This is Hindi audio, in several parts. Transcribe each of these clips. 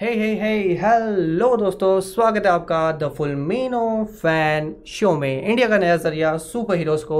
हे हे हे हेलो दोस्तों, स्वागत है आपका द फुल मीनो फ़ैन शो में। इंडिया का नया ज़रिया सुपर हीरोज़ को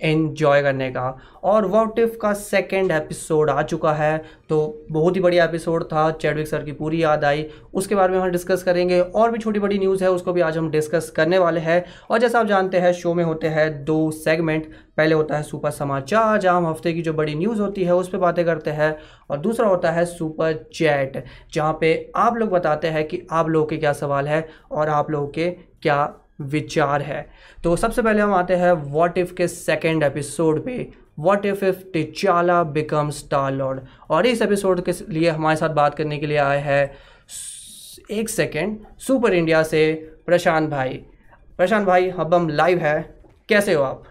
एन्जॉय करने का। और वॉट इफ़ का सेकेंड एपिसोड आ चुका है। तो बहुत ही बढ़िया एपिसोड था चैडविक सर की पूरी याद आई। उसके बारे में हम डिस्कस करेंगे। और भी छोटी बड़ी न्यूज़ है, उसको भी आज हम डिस्कस करने वाले हैं। और जैसा आप जानते हैं शो में होते हैं दो सेगमेंट पहले होता है सुपर समाचार, जहाँ हम हफ़्ते की जो बड़ी न्यूज़ होती है, उस पर बातें करते हैं। और दूसरा होता है सुपर चैट जहाँ पे आप लोग बताते हैं कि आप लोगों के क्या सवाल है और आप लोगों के क्या विचार है। तो सबसे पहले हम आते हैं वॉट इफ़ के सेकेंड एपिसोड पे। What if if T'Challa become Star Lord और इस एपिसोड के लिए हमारे साथ बात करने के लिए आए हैं एक सेकेंड सुपर इंडिया से प्रशांत भाई। प्रशांत भाई, अब हम लाइव है। कैसे हो आप?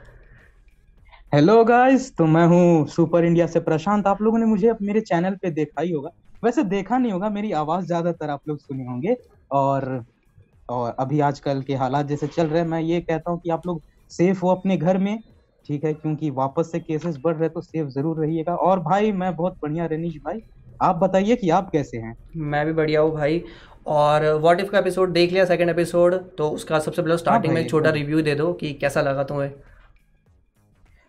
हेलो गाइस तो मैं हूँ सुपर इंडिया से प्रशांत। आप लोगों ने मुझे मेरे चैनल पे देखा ही होगा। वैसे देखा नहीं होगा, मेरी आवाज़ ज़्यादातर आप लोग सुने होंगे। और और अभी आजकल के हालात जैसे चल रहे हैं मैं ये कहता हूँ कि आप लोग सेफ़ हो अपने घर में ठीक है? क्योंकि वापस से केसेस बढ़ रहे तो सेफ़ ज़रूर रहिएगा। और भाई मैं बहुत बढ़िया रनीश भाई आप बताइए कि आप कैसे हैं? मैं भी बढ़िया हूँ भाई। और व्हाट इफ़ का एपिसोड देख लिया सेकंड एपिसोड तो उसका सबसे पहले स्टार्टिंग में एक छोटा रिव्यू दे दो कि कैसा लगा तुम्हें।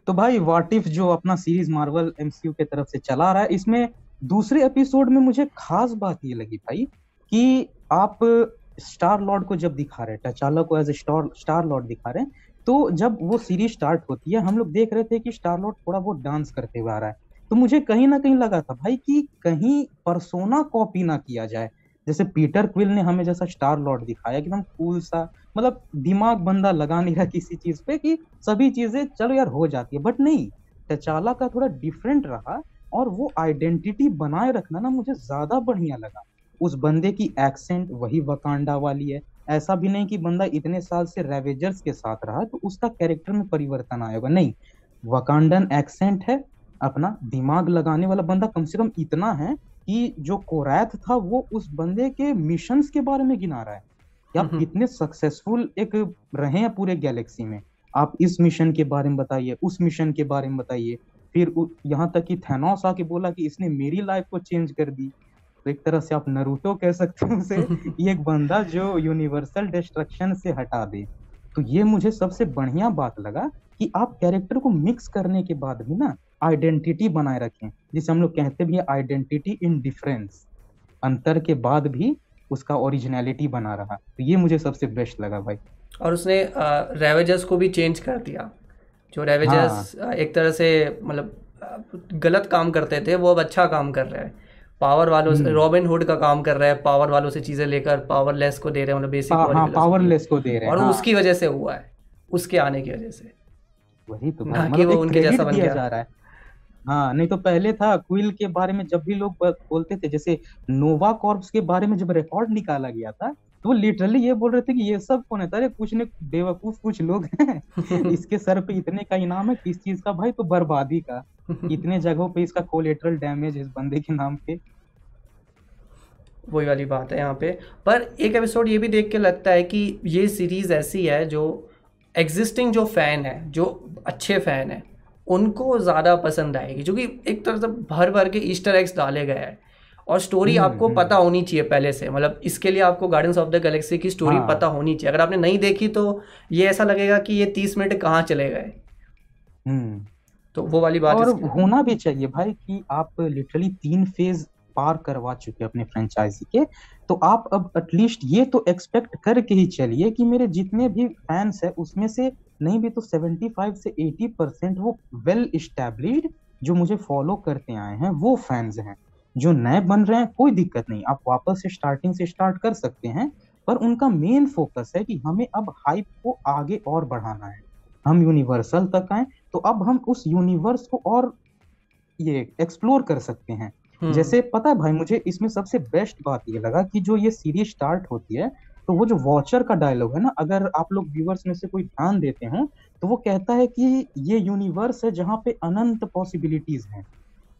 तो भाई व्हाट इफ़ जो अपना सीरीज़ मार्वल एमसीयू के तरफ़ से चला रहा है इसमें दूसरे एपिसोड में मुझे खास बात ये लगी भाई कि आप स्टार लॉर्ड को जब दिखा रहे हैं टचाला को एज ए स्टार लॉर्ड दिखा रहे हैं तो जब वो सीरीज़ स्टार्ट होती है, हम लोग देख रहे थे कि स्टार लॉर्ड थोड़ा बहुत डांस करते हुए आ रहा है। तो मुझे कहीं ना कहीं लगा था, भाई, कि कहीं परसोना कॉपी ना किया जाए। जैसे पीटर क्विल ने हमें जैसा स्टार लॉर्ड दिखाया एकदम कूल सा मतलब दिमाग बंदा लगा नहीं रहा किसी चीज़ पे, कि सभी चीज़ें, चलो यार, हो जाती है। बट नहीं टचाला का थोड़ा डिफरेंट रहा, और वो आइडेंटिटी बनाए रखना ना मुझे ज़्यादा बढ़िया लगा। उस बंदे की एक्सेंट वही वकांडा वाली है। ऐसा भी नहीं कि बंदा इतने साल से रेवेजर्स के साथ रहा तो उसका कैरेक्टर में परिवर्तन आएगा नहीं वकांडन एक्सेंट है अपना दिमाग लगाने वाला बंदा कम से कम इतना है कि जो कोरैथ था वो उस बंदे के मिशन के बारे में गिना रहा है। कि आप कितने सक्सेसफुल एक रहे हैं पूरे गैलेक्सी में। आप इस मिशन के बारे में बताइए उस मिशन के बारे में बताइए। फिर यहाँ तक कि थैनोस आके बोला कि इसने मेरी लाइफ को चेंज कर दी। एक तरह से आप नरूटो कह सकते हो उसे ये एक बंदा जो यूनिवर्सल डिस्ट्रक्शन से हटा दे। तो ये मुझे सबसे बढ़िया बात लगा कि आप कैरेक्टर को मिक्स करने के बाद भी ना आइडेंटिटी बनाए रखें। जिसे हम लोग कहते भी आइडेंटिटी इन डिफरेंस अंतर के बाद भी उसका ओरिजिनलिटी बना रहा। तो ये मुझे सबसे बेस्ट लगा भाई। और उसने रेवेजर्स को भी चेंज कर दिया। जो रेवेजर्स हाँ। एक तरह से मतलब गलत काम करते थे वो अब अच्छा काम कर रहे हैं। पावर वालों से रॉबिन हुड का काम कर रहा है पावर वालों से चीज़ें लेकर पावरलेस को दे रहे हैं मतलब बेसिक हाँ, पावरलेस को दे रहे हैं। और हाँ. उसकी वजह से हुआ है उसके आने की वजह से। वही तो ना कि वो उनके जैसा बन गया। जा रहा है। हाँ नहीं तो पहले था क्विल के बारे में जब भी लोग बोलते थे जैसे नोवा कॉर्प्स के बारे में जब रिकॉर्ड निकाला गया था तो वो लिटरली ये बोल रहे थे कि ये सब कौन है? अरे कुछ ने बेवकूफ़ कुछ लोग हैं। इसके सर पे इतने का इनाम है किस चीज़ का भाई तो बर्बादी का। इतने जगहों पे इसका कोलेटरल डैमेज इस बंदे के नाम पे। वही वाली बात है यहाँ पे। पर एक एपिसोड ये भी देख के लगता है कि ये सीरीज़ ऐसी है जो एग्जिस्टिंग जो फ़ैन है जो अच्छे फ़ैन है उनको ज़्यादा पसंद आएगी। क्योंकि एक तरह से भर भर के ईस्टर एग्स डाले गए हैं। और स्टोरी हम्म, आपको हम्म। पता होनी चाहिए पहले से। मतलब इसके लिए आपको गार्डन्स ऑफ़ द गैलेक्सी की स्टोरी हाँ। पता होनी चाहिए। अगर आपने नहीं देखी तो ये ऐसा लगेगा कि ये तीस मिनट कहाँ चले गए। हम्म। तो वो वाली बात और होना भी चाहिए भाई कि आप लिटरली तीन फ़ेज़ पार करवा चुके अपने फ्रेंचाइजी के। तो आप अब एटलीस्ट ये तो एक्सपेक्ट करके ही चलिए कि मेरे जितने भी फैंस है उसमें से नहीं भी तो 75 से 80 परसेंट वो वेल इस्टेब्लिश्ड जो मुझे फॉलो करते आए हैं वो फैंस हैं। जो नए बन रहे हैं कोई दिक्कत नहीं। आप वापस से स्टार्टिंग से स्टार्ट कर सकते हैं पर उनका मेन फोकस है कि हमें अब हाइप को आगे और बढ़ाना है। हम यूनिवर्सल तक आए तो अब हम उस यूनिवर्स को और ये एक्सप्लोर कर सकते हैं हम्म। जैसे पता है भाई मुझे इसमें सबसे बेस्ट बात ये लगा कि जो ये सीरीज़ स्टार्ट होती है तो वो जो वॉचर का डायलॉग है ना अगर आप लोग व्यूवर्स में से कोई ध्यान देते हैं तो वो कहता है कि ये यूनिवर्स है जहाँ पे अनंत पॉसिबिलिटीज हैं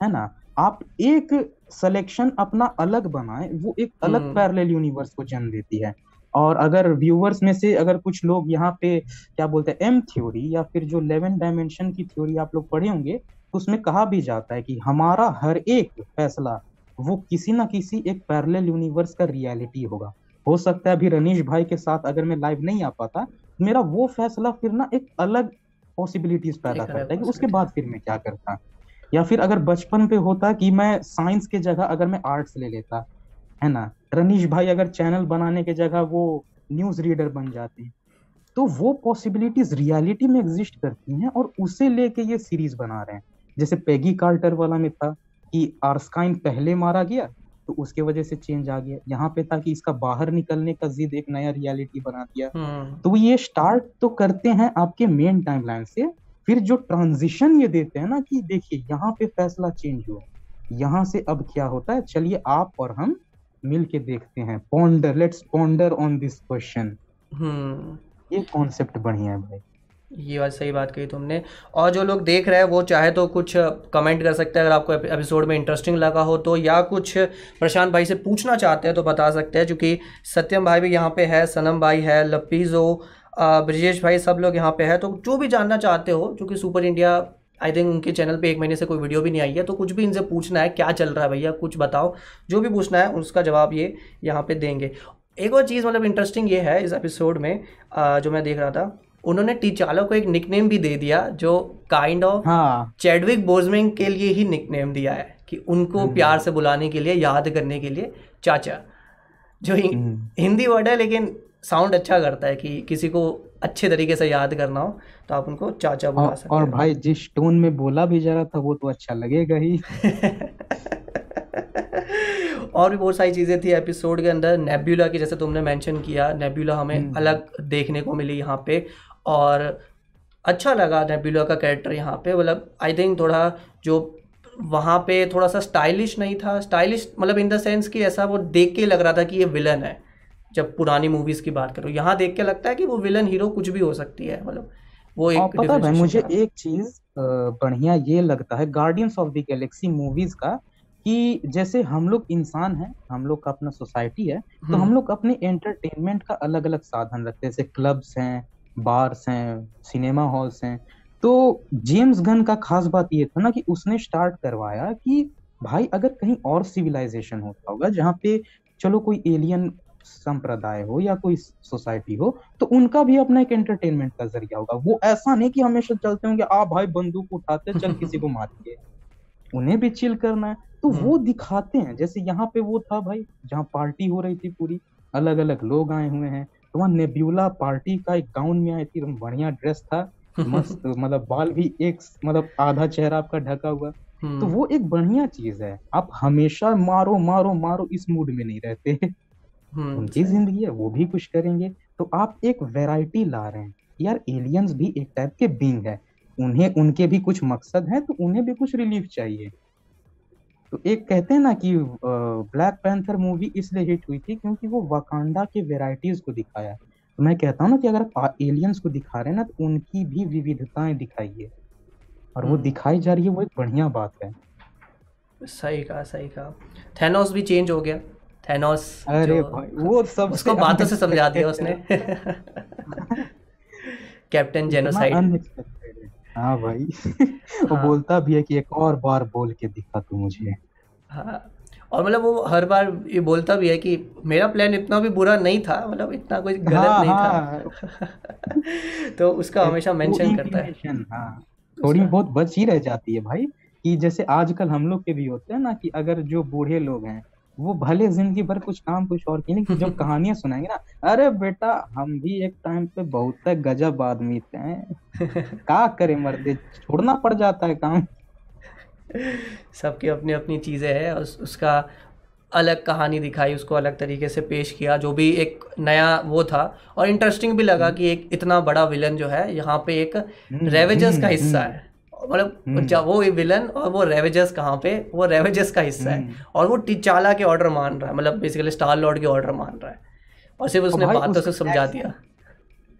है ना आप एक सिलेक्शन अपना अलग बनाए वो एक अलग पैरेलल हम्म। यूनिवर्स को जन्म देती है और अगर व्यूवर्स में से अगर कुछ लोग यहाँ पे क्या बोलते हैं एम थ्योरी या फिर जो इलेवन डायमेंशन की थ्योरी आप लोग पढ़े होंगे तो उसमें कहा भी जाता है कि हमारा हर एक फैसला वो किसी ना किसी एक पैरेलल यूनिवर्स का रियलिटी होगा। हो सकता है अभी रनीश भाई के साथ अगर मैं लाइव नहीं आ पाता मेरा वो फैसला फिर ना एक अलग पॉसिबिलिटीज पैदा करता है कि उसके बाद फिर मैं क्या करता। या फिर अगर बचपन पे होता कि मैं साइंस के जगह अगर मैं आर्ट्स ले लेता है ना? रनीश भाई अगर चैनल बनाने के जगह वो न्यूज़ रीडर बन जाते हैं तो वो पॉसिबिलिटीज रियलिटी में एग्जिस्ट करती हैं और उसे लेके ये सीरीज़ बना रहे हैं। जैसे पेगी कार्टर वाला में था कि आर्स्काइन पहले मारा गया तो उसके वजह से चेंज आ गया। यहाँ पे था कि इसका बाहर निकलने का जिद एक नया रियलिटी बना दिया। हम्म। तो ये स्टार्ट तो करते हैं आपके मेन टाइमलाइन से फिर जो ट्रांजिशन ये देते हैं ना कि देखिए यहाँ पे फैसला चेंज हुआ। यहाँ से अब क्या होता है? चलिए आप और हम मिल के देखते हैं। Ponder let's ponder on this question hmm. ये कॉन्सेप्ट बढ़िया है भाई। ये बात सही बात कही तुमने। और जो लोग देख रहे हैं वो चाहे तो कुछ कमेंट कर सकते हैं। अगर आपको एपिसोड में इंटरेस्टिंग लगा हो तो या कुछ प्रशांत भाई से पूछना चाहते हैं तो बता सकते हैं क्योंकि सत्यम भाई भी यहाँ पे है सनम भाई है लपीजो ब्रजेश भाई सब लोग यहाँ पे है। तो जो भी जानना चाहते हो क्योंकि सुपर इंडिया आई थिंक उनके चैनल पे एक महीने से कोई वीडियो भी नहीं आई है तो कुछ भी इनसे पूछना है क्या चल रहा है भैया कुछ बताओ जो भी पूछना है उसका जवाब ये यहाँ पे देंगे एक और चीज़ मतलब इंटरेस्टिंग ये है इस एपिसोड में अ, जो मैं देख रहा था उन्होंने टीचालो को एक निकनेम भी दे दिया जो काइंड ऑफ़ हाँ चैडविक बोजमिंग के लिए ही निकनेम दिया है कि उनको हम्म। प्यार से बुलाने के लिए याद करने के लिए चाचा जो हम्म। हिंदी वर्ड है लेकिन साउंड अच्छा करता है कि किसी को अच्छे तरीके से याद करना हो तो आप उनको चाचा बुला सकते और भाई जिस टोन में बोला भी जा रहा था वो तो अच्छा लगेगा ही। और भी बहुत सारी चीज़ें थी एपिसोड के अंदर। नेब्यूला की जैसे तुमने मेंशन किया नेब्यूला हमें हम्म। अलग देखने को मिली यहाँ पे और अच्छा लगा नेब्यूला का कैरेक्टर यहाँ पे। मतलब आई थिंक थोड़ा जो वहाँ पे थोड़ा सा स्टाइलिश नहीं था। स्टाइलिश मतलब इन द सेंस कि ऐसा वो देख के लग रहा था कि ये विलन है। जब पुरानी मूवीज़ की बात करो यहाँ देख के लगता है कि वो विलन हीरो कुछ भी हो सकती है मतलब वो एक पता है भाई मुझे। एक चीज़ बढ़िया ये लगता है guardians of the galaxy movies का कि जैसे हम लोग इंसान हैं हम लोग का अपना सोसाइटी है तो हम्म, हम लोग अपने एंटरटेनमेंट का अलग अलग साधन रखते हैं जैसे क्लब्स हैं बार्स हैं सिनेमा हॉल्स हैं तो जेम्स गन का खास बात ये था ना कि उसने स्टार्ट करवाया कि भाई अगर कहीं और सिविलाइजेशन होता होगा जहाँ पे चलो कोई एलियन संप्रदाय हो या कोई सोसाइटी हो तो उनका भी अपना एक एंटरटेनमेंट का ज़रिया होगा। वो ऐसा नहीं कि हमेशा चलते होंगे आ भाई बंदूक उठाते चल किसी को मारिए उन्हें भी चिल करना है। तो हम्म। वो दिखाते हैं जैसे यहाँ पे वो था भाई जहाँ पार्टी हो रही थी पूरी अलग अलग लोग आए हुए हैं। तो वहाँ नेब्यूला पार्टी का एक गाउन में आई थी बढ़िया ड्रेस था मस्त मतलब बाल भी एक मतलब आधा चेहरा आपका ढका हुआ। तो हम्म, वो एक बढ़िया चीज़ है। आप हमेशा मारो मारो मारो इस मूड में नहीं रहते। उनकी ज़िंदगी है वो भी कुछ करेंगे। तो आप एक वैरायटी ला रहे हैं। यार एलियंस भी एक टाइप के बींग है। उन्हें उनके भी कुछ मकसद है तो उन्हें भी कुछ रिलीफ चाहिए। तो एक कहते हैं ना कि ब्लैक पैंथर मूवी इसलिए हिट हुई थी क्योंकि वो वकांडा के वेराइटीज को दिखाया। तो मैं कहता हूँ ना कि अगर आप एलियंस को दिखा रहे हैं ना तो उनकी भी विविधताएँ दिखाइए और वो हम्म। दिखाई जा रही है वो एक बढ़िया बात है। सही कहा सही कहा। थैनोस भी चेंज हो गया। थैनोस अरे भाई वो सब उसको बातों से समझा दिया उसने। कैप्टन जेनोसाइड हाँ। भाई। वो हाँ। बोलता भी है कि एक और बार बोल के दिखा तू मुझे। हाँ। और मतलब वो हर बार ये बोलता भी है कि मेरा प्लान इतना भी बुरा नहीं था मतलब इतना कुछ गलत हाँ, नहीं हाँ। था तो उसका हमेशा मेंशन करता है। हाँ। थोड़ी बहुत बच ही रह जाती है भाई कि जैसे आजकल हम लोग के भी होते हैं ना कि अगर जो बूढ़े लोग हैं वो भले ज़िंदगी भर कुछ काम कुछ और किए लेकिन जब कहानियाँ सुनाएँगे ना अरे बेटा हम भी एक टाइम पे बहुत गजब आदमी थे। का करे मर्दे छोड़ना पड़ जाता है काम। सबकी अपनी अपनी चीज़ें हैं उस, उसका अलग कहानी दिखाई उसको अलग तरीके से पेश किया जो भी एक नया वो था। और इंटरेस्टिंग भी लगा कि एक इतना बड़ा विलन जो है यहाँ पे एक हम्म, रेवेजर्स का हम्म, हिस्सा हम्म। है। मतलब हम्म। जब वो विलन और वो रेवेजर्स कहाँ पे वो रेवेजर्स का हिस्सा है। हम्म। और वो टिचाला के ऑर्डर मान रहा है मतलब बेसिकली स्टार लॉर्ड के ऑर्डर मान रहा है। और सिर्फ़ उसने बातों से समझा दिया।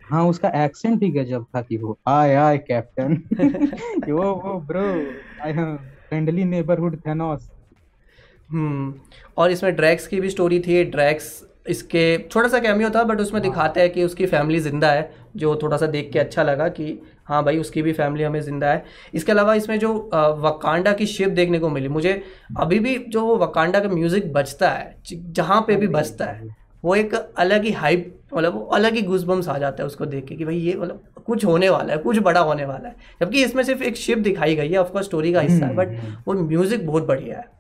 हाँ उसका एक्सेंट भी गजब था कि वो आय आय कैप्टन वो वो bro I am friendly neighborhood Thanos hmm. और इसमें ड्रैक्स की भी स्टोरी थी। ड्रैक्स इसके छोटा सा कैमियो था बट उसमें दिखाते हैं कि उसकी फैमिली ज़िंदा है जो थोड़ा सा देख के अच्छा लगा कि हाँ भाई उसकी भी फैमिली हमें ज़िंदा है। इसके अलावा इसमें जो वकांडा की शिप देखने को मिली मुझे अभी भी जो वो वकांडा का म्यूज़िक बजता है जहाँ पे भी बजता है वो एक अलग ही हाइप मतलब वो अलग ही घुसबम्स आ जाता है उसको देख के कि भाई ये मतलब कुछ होने वाला है कुछ बड़ा होने वाला है। जबकि इसमें सिर्फ़ एक शिप दिखाई गई है ऑफकोर्स स्टोरी का हिस्सा है बट हम्म, हम्म। वो म्यूज़िक बहुत बढ़िया है।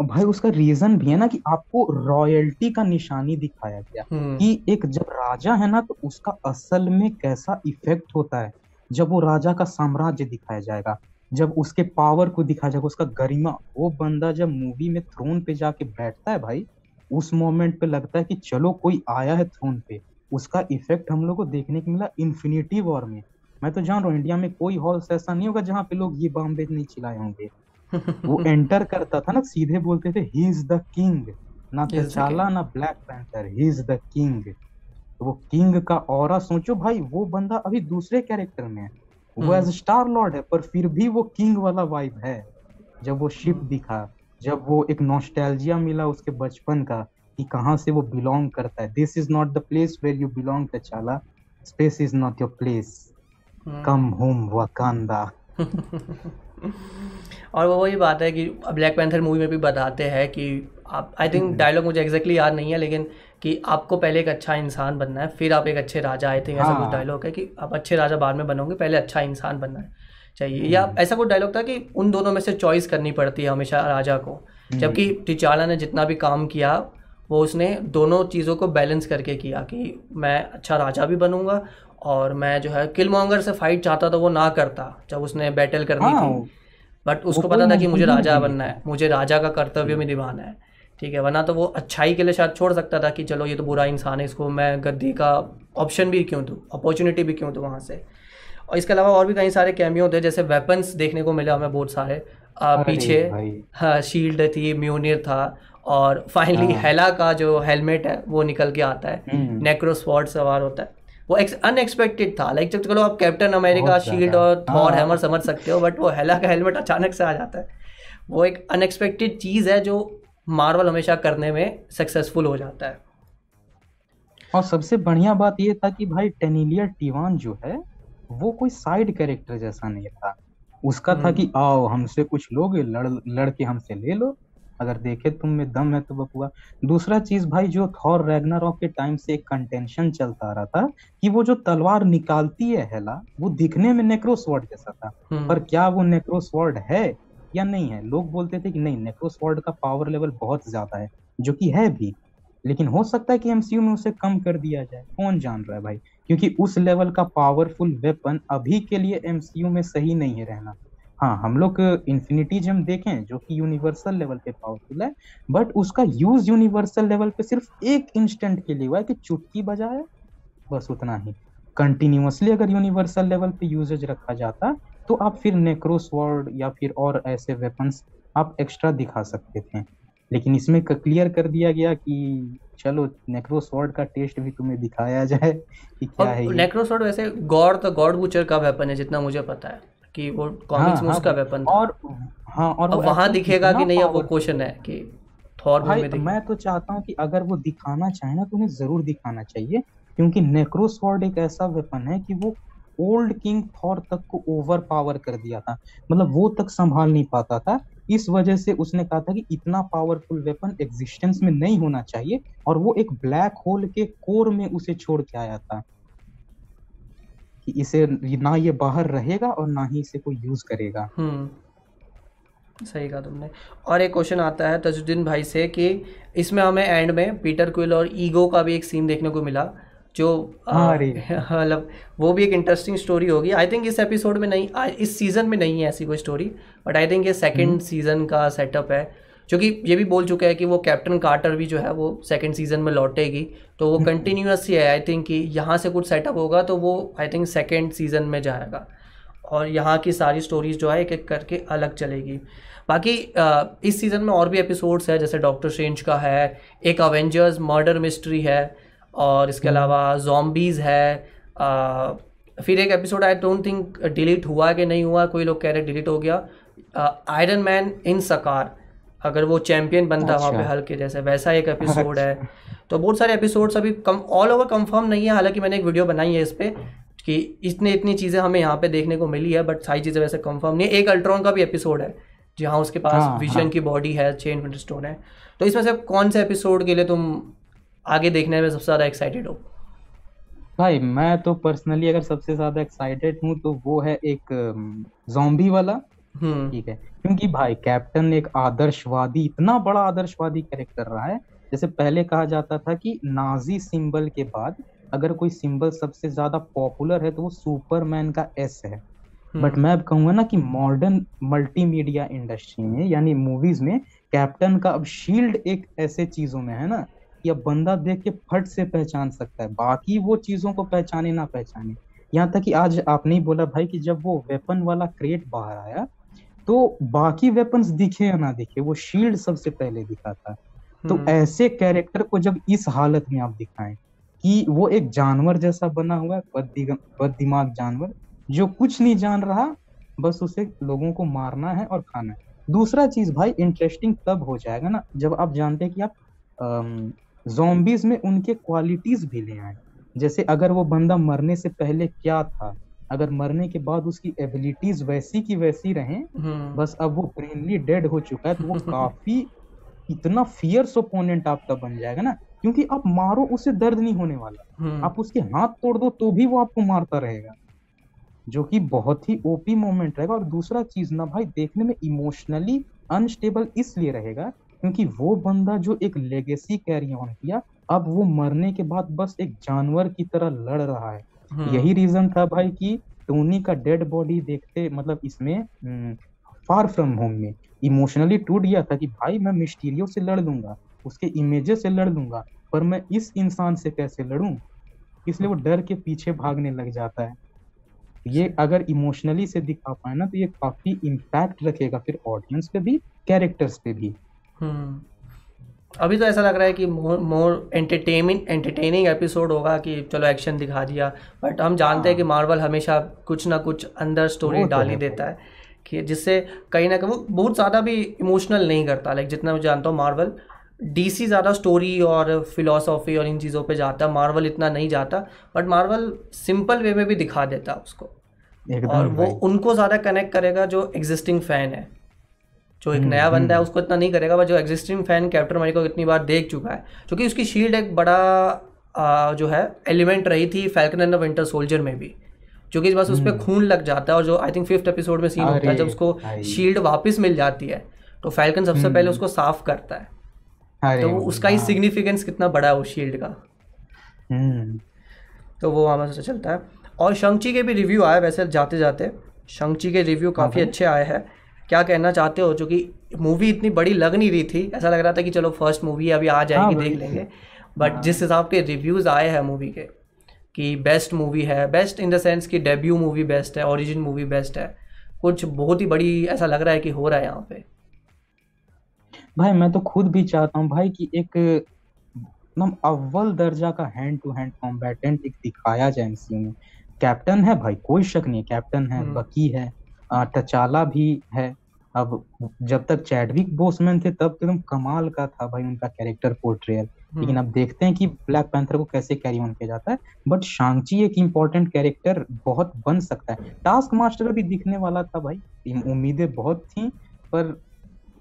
भाई उसका रीजन भी है ना कि आपको रॉयल्टी का निशानी दिखाया गया कि एक जब राजा है ना तो उसका असल में कैसा इफ़ेक्ट होता है? जब वो राजा का साम्राज्य दिखाया जाएगा जब उसके पावर को दिखाया जाएगा उसका गरिमा वो बंदा जब मूवी में थ्रोन पे जाके बैठता है भाई उस मोमेंट पे लगता है कि चलो कोई आया है थ्रोन पे। उसका इफ़ेक्ट हम लोग को देखने को मिला इन्फिनिटी वॉर में। मैं तो जान रहा हूँ इंडिया में कोई हॉल ऐसा नहीं होगा जहाँ पे लोग ये बॉम्बे नहीं चिल्लाए होंगे। वो एंटर करता था ना सीधे बोलते थे ही इज़ द किंग ना तचाला ना Black Panther he is the king तो वो किंग का और सोचो भाई वो बंदा अभी दूसरे कैरेक्टर में है। वो एज स्टार लॉर्ड है पर फिर भी वो किंग वाला वाइब है। जब वो शिप हम्म। दिखा जब वो एक नॉस्टैल्जिया मिला उसके बचपन का कि कहाँ से वो बिलोंग करता है। This is not the place where you belong T'Challa space is not your place come home Wakanda और वो वही बात है कि ब्लैक पैंथर मूवी में भी बताते हैं कि आप आई थिंक डायलॉग मुझे एग्जैक्टली याद नहीं है लेकिन कि आपको पहले एक अच्छा इंसान बनना है फिर आप एक अच्छे राजा आई थिंक ऐसा कुछ डायलॉग हाँ। है कि आप अच्छे राजा बाद में बनोगे पहले अच्छा इंसान बनना है चाहिए या हम्म। ऐसा कुछ डायलॉग था कि उन दोनों में से चॉइस करनी पड़ती है हमेशा राजा को हम्म। जबकि टिचाला ने जितना भी काम किया वो उसने दोनों चीज़ों को बैलेंस करके किया कि मैं अच्छा राजा भी बनूँगा और मैं जो है किल मॉन्गर से फाइट चाहता तो वो ना करता जब उसने बैटल करनी हाँ, थी बट उसको पता था कि मुझे राजा बनना है मुझे राजा का कर्तव्य में निभाना है ठीक है? वरना तो वो अच्छाई के लिए शायद छोड़ सकता था कि चलो ये तो बुरा इंसान है इसको मैं गद्दी का ऑप्शन भी क्यों दूँ? अपॉर्चुनिटी भी क्यों दूँ वहाँ से? और इसके अलावा और भी कई सारे कैमियो थे जैसे वेपन्स देखने को मिले हमें बहुत सारे। आ, पीछे हाँ शील्ड थी म्यूनियर था और फाइनली। हेला का जो हेलमेट है वो निकल के आता है। नेक्रोस्वॉर्ड हम्म। सवार होता है। वो अनएक्सपेक्टेड था। लाइक जब चलो आप कैप्टन अमेरिका शील्ड और थॉर हैमर हाँ। समझ सकते हो बट वो हेला का हेलमेट अचानक से आ जाता है। वो एक अनएक्सपेक्टेड चीज़ है जो मार्वल हमेशा करने में सक्सेसफुल हो जाता है। और सबसे बढ़िया बात ये था कि भाई टेनिलिया टीवान जो है वो कोई साइड कैरेक्टर जैसा नहीं था। उसका था कि हम्म। आओ हमसे कुछ लोग लड़ लड़ के हमसे ले लो अगर देखे तुम में दम है तो बपुआ दूसरा चीज़ भाई जो थॉर रैगनारॉक के टाइम से एक कंटेंशन चलता रहा था कि वो जो तलवार निकालती है हेला वो दिखने में नेक्रोस्वर्ड जैसा था। हम्म। पर क्या वो नेक्रोस्वर्ड है या नहीं है? लोग बोलते थे कि नहीं नेक्रोस्वर्ड का पावर लेवल बहुत ज़्यादा है जो कि है भी। लेकिन हो सकता है कि एमसीयू में उसे कम कर दिया जाए। कौन जान रहा है भाई? क्योंकि उस लेवल का पावरफुल वेपन अभी के लिए एमसीयू में सही नहीं है रहना। हाँ हम लोग इन्फिनिटी जम देखें जो कि यूनिवर्सल लेवल पे पावरफुल है बट उसका यूज़ यूनिवर्सल लेवल पे सिर्फ़ एक इंस्टेंट के लिए हुआ है कि चुटकी बजाए बस उतना ही। कंटिन्यूसली अगर यूनिवर्सल लेवल पे यूजेज रखा जाता तो आप फिर नेक्रोसवर्ड या फिर और ऐसे वेपन्स आप एक्स्ट्रा दिखा सकते थे। लेकिन इसमें क्लियर कर दिया गया कि चलो नेक्रोसवर्ड का टेस्ट भी तुम्हें दिखाया जाए कि क्या है नेक्रोसवर्ड वैसे गॉड तो गॉड बुचर का वेपन है जितना मुझे पता है। कि वो कॉमिक्स हाँ, में उसका वेपन था। और हाँ और अब वहाँ दिखेगा कि नहीं अब वो क्वेश्चन है कि थॉर में मैं तो चाहता हूँ कि अगर वो दिखाना चाहे ना तो उन्हें ज़रूर दिखाना चाहिए क्योंकि नेक्रोसवर्ड एक ऐसा वेपन है कि वो ओल्ड किंग थॉर तक को ओवर पावर कर दिया था। मतलब वो तक संभाल नहीं पाता था। इस वजह से उसने कहा था कि इतना पावरफुल वेपन एग्जिस्टेंस में नहीं होना चाहिए और वो एक ब्लैक होल के कोर में उसे छोड़ के आया था। कि इसे ना ये बाहर रहेगा और ना ही इसे कोई यूज़ करेगा। हम्म सही कहा तुमने। और एक क्वेश्चन आता है तजुद्दीन भाई से कि इसमें हमें एंड में पीटर क्विल और ईगो का भी एक सीन देखने को मिला जो हाँ, मतलब वो भी एक इंटरेस्टिंग स्टोरी होगी। आई थिंक इस एपिसोड में नहीं इस सीज़न में नहीं है ऐसी कोई स्टोरी बट आई थिंक ये सेकंड सीज़न हम्म। का सेटअप है। जो कि ये भी बोल चुका है कि वो कैप्टन कार्टर भी जो है वो सेकेंड सीज़न में लौटेगी। तो वो कंटिन्यूस हम्म। ही है आई थिंक कि यहाँ से कुछ सेटअप होगा तो वो आई थिंक सेकेंड सीज़न में जाएगा। और यहाँ की सारी स्टोरीज जो है एक एक करके अलग चलेगी। बाकी इस सीज़न में और भी एपिसोड्स है जैसे डॉक्टर स्ट्रेंज का है एक अवेंजर्स मर्डर मिस्ट्री है और इसके हम्म। अलावा जॉम्बीज़ है आ, फिर एक episode I don't think delete हुआ कि नहीं हुआ कोई लोग कह रहे डिलीट हो गया। आयरन मैन इन सकार अगर वो चैंपियन बनता अच्छा। वहाँ पे हल्के जैसे वैसा एक एपिसोड अच्छा। है तो बहुत सारे एपिसोड्स अभी कम ऑल ओवर कंफर्म नहीं है हालाँकि मैंने एक वीडियो बनाई है इस पर कि इतने इतनी चीज़ें हमें यहाँ पे देखने को मिली है बट सारी चीज़ें वैसे कंफर्म नहीं है एक अल्ट्रॉन का भी एपिसोड है जहाँ उसके पास हाँ, विजन हाँ। की बॉडी है छः इन्फिनिटी स्टोन है तो इसमें से कौन से एपिसोड के लिए तुम आगे देखने में सबसे ज़्यादा एक्साइटेड हो भाई मैं तो पर्सनली अगर सबसे ज़्यादा एक्साइटेड हूँ तो वो है एक जॉम्बी वाला हम्म ठीक है? क्योंकि भाई कैप्टन एक आदर्शवादी इतना बड़ा आदर्शवादी कैरेक्टर रहा है। जैसे पहले कहा जाता था कि नाजी सिंबल के बाद अगर कोई सिंबल सबसे ज़्यादा पॉपुलर है तो वो सुपरमैन का एस है। हम्म। बट मैं अब कहूँगा ना कि मॉडर्न मल्टीमीडिया इंडस्ट्री में यानी मूवीज़ में कैप्टन का अब शील्ड एक ऐसे चीज़ों में है ना कि अब बंदा देख के फट से पहचान सकता है। बाकी वो चीज़ों को पहचाने ना पहचाने। यहाँ तक कि आज आपने ही बोला भाई कि जब वो वेपन वाला क्रेट बाहर आया तो बाकी वेपन्स दिखे या ना दिखे वो शील्ड सबसे पहले दिखा था। तो हम्म। ऐसे कैरेक्टर को जब इस हालत में आप दिखाएँ कि वो एक जानवर जैसा बना हुआ है बद बद दिमाग जानवर जो कुछ नहीं जान रहा बस उसे लोगों को मारना है और खाना है। दूसरा चीज़ भाई इंटरेस्टिंग तब हो जाएगा ना जब आप जानते हैं कि आप जोम्बिस में उनके क्वालिटीज भी ले आए। जैसे अगर वो बंदा मरने से पहले क्या था अगर मरने के बाद उसकी एबिलिटीज वैसी की वैसी रहें हम्म। बस अब वो ब्रेनली डेड हो चुका है तो वो काफ़ी इतना फियर्स ओपोनेंट आपका बन जाएगा ना क्योंकि आप मारो उसे दर्द नहीं होने वाला। हम्म। आप उसके हाथ तोड़ दो तो भी वो आपको मारता रहेगा। जो कि बहुत ही ओपी मोमेंट रहेगा। और दूसरा चीज़ ना भाई देखने में इमोशनली अनस्टेबल इसलिए रहेगा क्योंकि वो बंदा जो एक लेगेसी कैरी ऑन किया अब वो मरने के बाद बस एक जानवर की तरह लड़ रहा है। यही रीजन था भाई कि टोनी का डेड बॉडी देखते मतलब इसमें फार फ्रॉम होम में। इमोशनली टूट गया था कि भाई मैं मिस्टीरियो से लड़ लूँगा उसके इमेजेस से लड़ लूँगा पर मैं इस इंसान से कैसे लड़ूं? इसलिए वो डर के पीछे भागने लग जाता है। ये अगर इमोशनली से दिखा पाए ना तो ये काफ़ी इम्पैक्ट रखेगा फिर ऑडियंस पे भी कैरेक्टर्स पे भी। हम्म। अभी तो ऐसा लग रहा है कि more more entertainment entertaining episode होगा कि चलो एक्शन दिखा दिया। बट हम जानते हैं कि मार्वल हमेशा कुछ ना कुछ अंदर स्टोरी डाल ही देता है कि जिससे कहीं ना कहीं वो बहुत ज़्यादा भी इमोशनल नहीं करता। लाइक जितना मैं जानता हूँ मार्वल डीसी ज़्यादा स्टोरी और फिलोसॉफी और इन चीज़ों पे जाता है। मार्वल इतना नहीं जाता बट मार्वल सिंपल वे में भी दिखा देता उसको। और वो उनको ज़्यादा कनेक्ट करेगा जो एग्जिस्टिंग फ़ैन है। जो एक हम्म, नया बंदा है हम्म। उसको इतना नहीं करेगा बट जो एग्जिस्टिंग फ़ैन कैप्टन अमेरिका को इतनी बार देख चुका है। क्योंकि उसकी शील्ड एक बड़ा आ, जो है एलिमेंट रही थी Falcon and the Winter Soldier में भी। जो कि बस उस पर हम्म। खून लग जाता है और जो आई थिंक फिफ्थ एपिसोड में सीन होता है जब उसको शील्ड वापस मिल जाती है तो फैल्कन सबसे हम्म। पहले उसको साफ़ करता है। तो उसका ही सिग्निफिकेंस कितना बड़ा है उस शील्ड का। हम्म। तो वो हमें से चलता है। और शंक्ची के भी रिव्यू आए वैसे जाते जाते शंक्ची के रिव्यू काफ़ी अच्छे आए हैं। क्या कहना चाहते हो? जो कि मूवी इतनी बड़ी लग नहीं रही थी। ऐसा लग रहा था कि चलो फ़र्स्ट मूवी अभी आ जाएगी हाँ देख लेंगे। बट हाँ। जिस हिसाब के रिव्यूज़ आए हैं मूवी के कि बेस्ट मूवी है बेस्ट इन द सेंस कि डेब्यू मूवी बेस्ट है ओरिजिन मूवी बेस्ट है कुछ बहुत ही बड़ी ऐसा लग रहा है कि हो रहा है यहाँ पे। भाई मैं तो खुद भी चाहता हूँ भाई कि एक एकदम अव्वल दर्जा का हैंड टू हैंड कॉम्बैटेंट एक दिखाया जाए एमसीयू में। कैप्टन है भाई कोई शक नहीं है कैप्टन है हम्म। बकी है। आ, टचाला भी है। अब जब तक चैडविक बोसमैन थे तब एकदम कमाल का था भाई उनका कैरेक्टर पोर्ट्रेयल लेकिन अब देखते हैं कि ब्लैक पैंथर को कैसे कैरी ऑन किया जाता है। बट शांची एक इम्पोर्टेंट कैरेक्टर बहुत बन सकता है। टास्क मास्टर भी दिखने वाला था भाई। उम्मीदें बहुत थी पर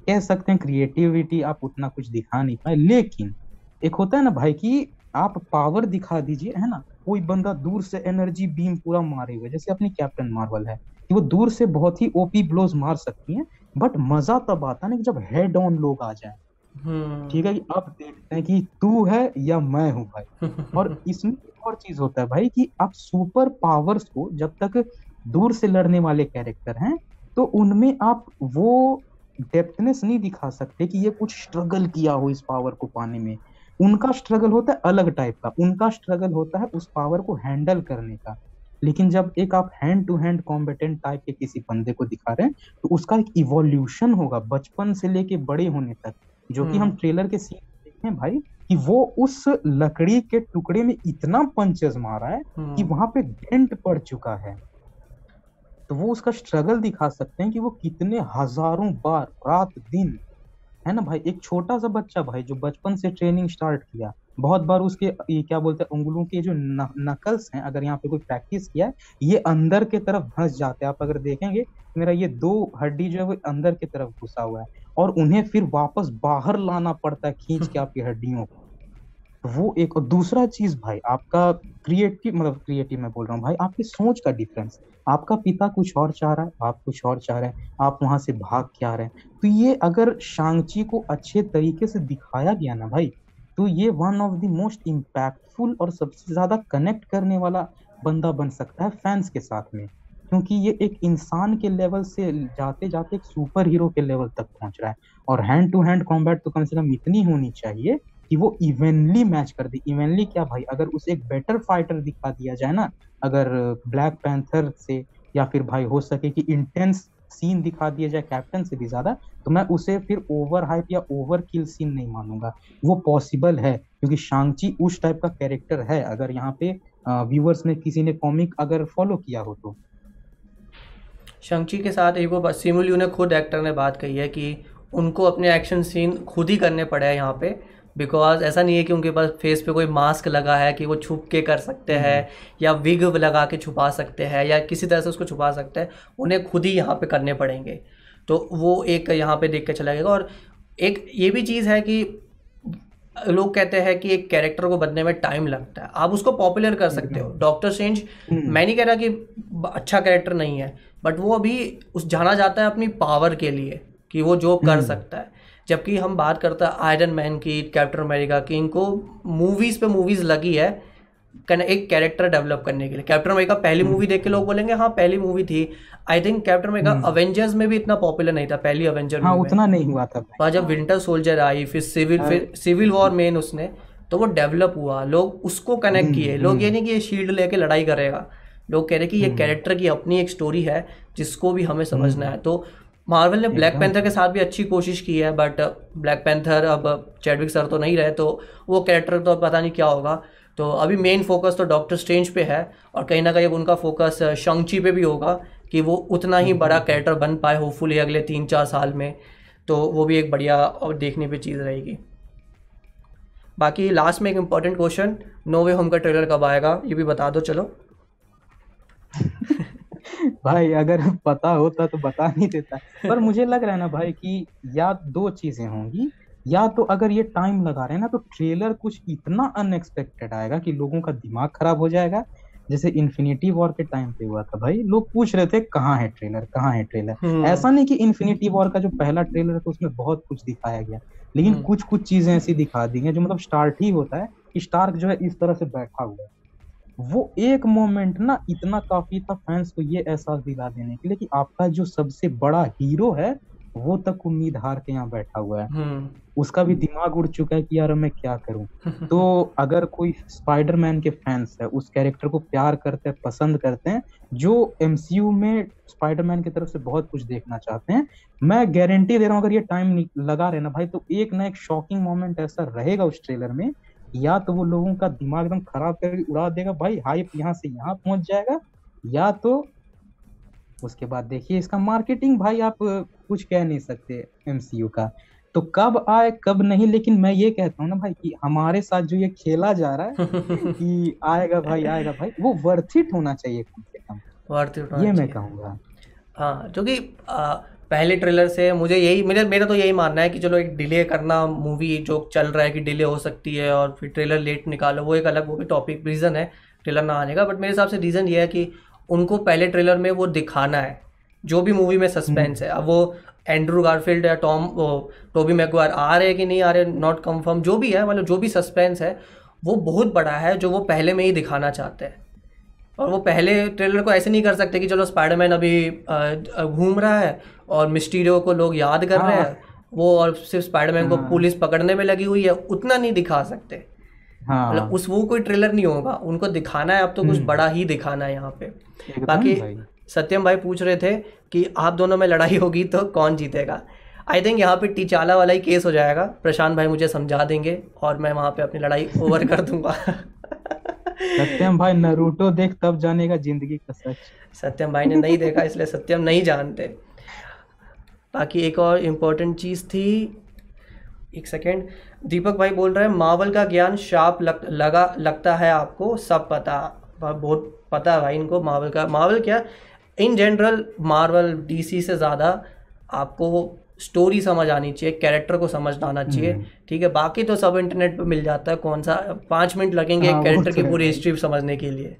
कह सकते हैं क्रिएटिविटी आप उतना कुछ दिखा नहीं पाए। लेकिन एक होता है ना भाई कि आप पावर दिखा दीजिए है ना? कोई बंदा दूर से एनर्जी बीम पूरा मारे हुए जैसे अपनी कैप्टन मार्वल है। कि वो दूर से बहुत ही ओपी ब्लोज मार सकती हैं बट मज़ा तब आता है ना कि जब हेड ऑन लोग आ जाए। हम्म। ठीक है कि अब देखते हैं कि तू है या मैं हूँ भाई। और इसमें एक और चीज़ होता है भाई कि आप सुपर पावर्स को जब तक दूर से लड़ने वाले कैरेक्टर हैं तो उनमें आप वो डेप्थनेस नहीं दिखा सकते कि ये कुछ स्ट्रगल किया हो इस पावर को पाने में। उनका स्ट्रगल होता है अलग टाइप का। उनका स्ट्रगल होता है उस पावर को हैंडल करने का। लेकिन जब एक आप hand to hand combatant type के किसी बंदे को दिखा रहे हैं तो उसका एक इवोल्यूशन होगा बचपन से लेके बड़े होने तक जो कि हम हम्म। ट्रेलर के सीन देखते हैं भाई कि वो उस लकड़ी के टुकड़े में इतना पंचेस मारा है कि हम्म। वहाँ पे डेंट पड़ चुका है। तो वो उसका स्ट्रगल दिखा सकते हैं कि वो कितने हज़ारों बार रात दिन है ना भाई? एक छोटा सा बच्चा भाई जो बचपन से ट्रेनिंग स्टार्ट किया बहुत बार उसके ये क्या बोलते हैं उंगलों के जो न, नकल्स हैं अगर यहाँ पे कोई प्रैक्टिस किया है ये अंदर के तरफ़ धंस जाते हैं। आप अगर देखेंगे मेरा ये दो हड्डी जो है वो अंदर की तरफ़ घुसा हुआ है और उन्हें फिर वापस बाहर लाना पड़ता है खींच के आपकी हड्डियों को। वो एक और दूसरा चीज़ भाई आपका क्रिएटिव मतलब क्रिएटिव मैं बोल रहा हूँ भाई आपकी सोच का डिफरेंस आपका पिता कुछ और चाह रहा है आप कुछ और चाह रहे हैं आप वहाँ से भाग क्या रहे हैं। तो ये अगर शांगची को अच्छे तरीके से दिखाया गया ना भाई तो ये one of the most impactful और सबसे ज़्यादा कनेक्ट करने वाला बंदा बन सकता है फैंस के साथ में, क्योंकि ये एक इंसान के लेवल से जाते जाते एक सुपर हीरो के लेवल तक पहुँच रहा है। और हैंड टू हैंड कॉम्बैट तो कम से कम इतनी होनी चाहिए कि वो इवेनली मैच कर दे। इवेनली क्या भाई? अगर उसे एक बेटर फाइटर दिखा दिया जाए ना, अगर ब्लैक पैंथर से या फिर भाई हो सके कि इंटेंस सीन दिखा दिया जाए कैप्टन से भी ज़्यादा तो मैं उसे फिर ओवर हाइप या ओवर किल सीन नहीं मानूँगा। वो पॉसिबल है, क्योंकि शांगची उस टाइप का कैरेक्टर है। अगर यहाँ पे व्यूअर्स ने किसी ने कॉमिक अगर फॉलो किया हो तो। शंची के साथ एक वो सिमुलियो ने खुद एक्टर ने बात कही है कि उनको अपने एक्शन सीन खुद ही करने पड़े हैं यहाँ पे। बिकॉज़ ऐसा नहीं है कि उनके पास फेस पे कोई मास्क लगा है कि वो छुप के कर सकते हम्म। हैं या विग लगा के छुपा सकते हैं या किसी तरह से उसको छुपा सकते हैं उन्हें खुद ही यहाँ पे करने पड़ेंगे तो वो एक यहाँ पे देख के चला जाएगा और एक ये भी चीज़ है कि लोग कहते हैं कि एक कैरेक्टर को बनने में टाइम लगता है आप उसको पॉपुलर कर सकते हो डॉक्टर सेंज हम्म। मैं नहीं कह रहा कि अच्छा कैरेक्टर नहीं है बट वो अभी उस जाना जाता है अपनी पावर के लिए कि वो जो कर हम्म। सकता है जबकि हम बात करते हैं आयरन मैन की कैप्टन अमेरिका की इनको मूवीज़ पे मूवीज़ लगी है एक कैरेक्टर डेवलप करने के लिए। कैप्टन अमेरिका पहली मूवी देख के लोग बोलेंगे हाँ पहली मूवी थी। I think Captain America Avengers में भी इतना पॉपुलर नहीं था पहली अवेंजर हाँ, उतना नहीं हुआ था। जब विंटर सोल्जर आई फिर सिविल हाँ। फिर सिविल वॉर मेन उसने तो वो डेवलप हुआ। लोग उसको कनेक्ट हम्म, किए। लोग ये हम्म। नहीं कि ये शील्ड लेके लड़ाई करेगा। लोग कह रहे कि ये कैरेक्टर हम्म। की अपनी एक स्टोरी है जिसको भी हमें समझना है। तो मार्वल ने ब्लैक पैंथर के साथ भी अच्छी कोशिश की है बट ब्लैक पैंथर अब चैडविक सर तो नहीं रहे तो वो कैरेक्टर तो पता नहीं क्या होगा। तो अभी मेन फोकस तो डॉक्टर स्ट्रेंज पे है और कहीं ना कहीं उनका फोकस शंगची पे भी होगा कि वो उतना ही बड़ा कैरेक्टर बन पाए होपफुली अगले तीन चार साल में। तो वो भी एक बढ़िया और देखने पर चीज़ रहेगी। बाकी लास्ट में एक important question No Way Home का ट्रेलर कब आएगा ये भी बता दो चलो। भाई अगर पता होता तो बता नहीं देता। पर मुझे लग रहा है ना भाई कि या दो चीज़ें होंगी या तो अगर ये टाइम लगा रहे हैं ना तो ट्रेलर कुछ इतना अनएक्सपेक्टेड आएगा कि लोगों का दिमाग खराब हो जाएगा। जैसे इन्फिनिटी वॉर के टाइम पे हुआ था भाई लोग पूछ रहे थे कहाँ है ट्रेलर कहाँ है ट्रेलर हम्म। ऐसा नहीं कि इन्फिनिटी वॉर का जो पहला ट्रेलर था उसमें बहुत कुछ दिखाया गया। लेकिन हम्म। कुछ कुछ चीज़ें ऐसी दिखा दी हैं जो मतलब स्टार्ट ही होता है कि स्टार्क जो है इस तरह से बैठा हुआ है। वो एक मोमेंट ना इतना काफ़ी था फैंस को ये एहसास दिला देने के लिए कि आपका जो सबसे बड़ा हीरो है वो तक उम्मीद हार के यहाँ बैठा हुआ है हम्म। उसका भी दिमाग उड़ चुका है कि यार मैं क्या करूँ तो अगर कोई स्पाइडरमैन के फैंस है उस कैरेक्टर को प्यार करते हैं पसंद करते हैं जो एमसीयू में स्पाइडरमैन की तरफ़ से बहुत कुछ देखना चाहते हैं मैं गारंटी दे रहा हूँ अगर ये टाइम लगा रहे ना भाई तो एक ना एक शॉकिंग मोमेंट ऐसा रहेगा उस ट्रेलर में या तो वो लोगों का दिमाग एकदम खराब करके उड़ा देगा भाई हाइप यहाँ से यहाँ पहुँच जाएगा या तो उसके बाद देखिए इसका मार्केटिंग भाई आप कुछ कह नहीं सकते एमसीयू का। तो कब आए कब नहीं लेकिन मैं ये कहता हूँ ना भाई कि हमारे साथ जो ये खेला जा रहा है कि आएगा भाई आएगा भाई वो वर्थ इट होना चाहिए कम से कम। वर्थ इट ये मैं कहूँगा। हाँ क्योंकि पहले ट्रेलर से मुझे यही मेरा मेरा तो यही मानना है कि चलो एक डिले करना मूवी जो चल रहा है कि डिले हो सकती है और फिर ट्रेलर लेट निकालो वो एक अलग वो भी टॉपिक रीज़न है ट्रेलर ना आने का बट मेरे हिसाब से रीज़न ये है कि उनको पहले ट्रेलर में वो दिखाना है जो भी मूवी में सस्पेंस है। अब वो एंड्रू गारफील्ड या टॉम टोबी मैगवार आ रहे हैं कि नहीं आ रहे नॉट कंफर्म जो भी है मतलब जो भी सस्पेंस है वो बहुत बड़ा है जो वो पहले में ही दिखाना चाहते हैं। और वो पहले ट्रेलर को ऐसे नहीं कर सकते कि चलो स्पाइडरमैन अभी घूम रहा है और मिस्टीरियो को लोग याद कर रहे हैं हाँ। वो और सिर्फ़ स्पाइडरमैन को हाँ। पुलिस पकड़ने में लगी हुई है उतना नहीं दिखा सकते हाँ। मतलब उस वो कोई ट्रेलर नहीं होगा उनको दिखाना है अब तो कुछ हम्म। बड़ा ही दिखाना है यहाँ पे बाकी सत्यम भाई पूछ रहे थे कि आप दोनों में लड़ाई होगी तो कौन जीतेगा आई थिंक यहाँ पे टीचाला वाला ही केस हो जाएगा प्रशांत भाई मुझे समझा देंगे और मैं वहाँ पे अपनी लड़ाई ओवर कर दूँगा सत्यम भाई नरूटो देख तब जानेगा ज़िंदगी का सच सत्यम भाई ने नहीं देखा इसलिए सत्यम नहीं जानते। बाकी एक और इम्पोर्टेंट चीज़ थी एक सेकेंड दीपक भाई बोल रहे हैं मावल का ज्ञान शार्प लग, लगा लगता है आपको? सब पता बहुत पता है भाई इनको मावल का। मावल क्या? इन जनरल मार्वल डीसी से ज़्यादा आपको स्टोरी समझ आनी चाहिए कैरेक्टर को समझना आना चाहिए। हम्म। ठीक है बाकी तो सब इंटरनेट पे मिल जाता है कौन सा पाँच मिनट लगेंगे हाँ, कैरेक्टर की तो पूरी हिस्ट्री समझने के लिए।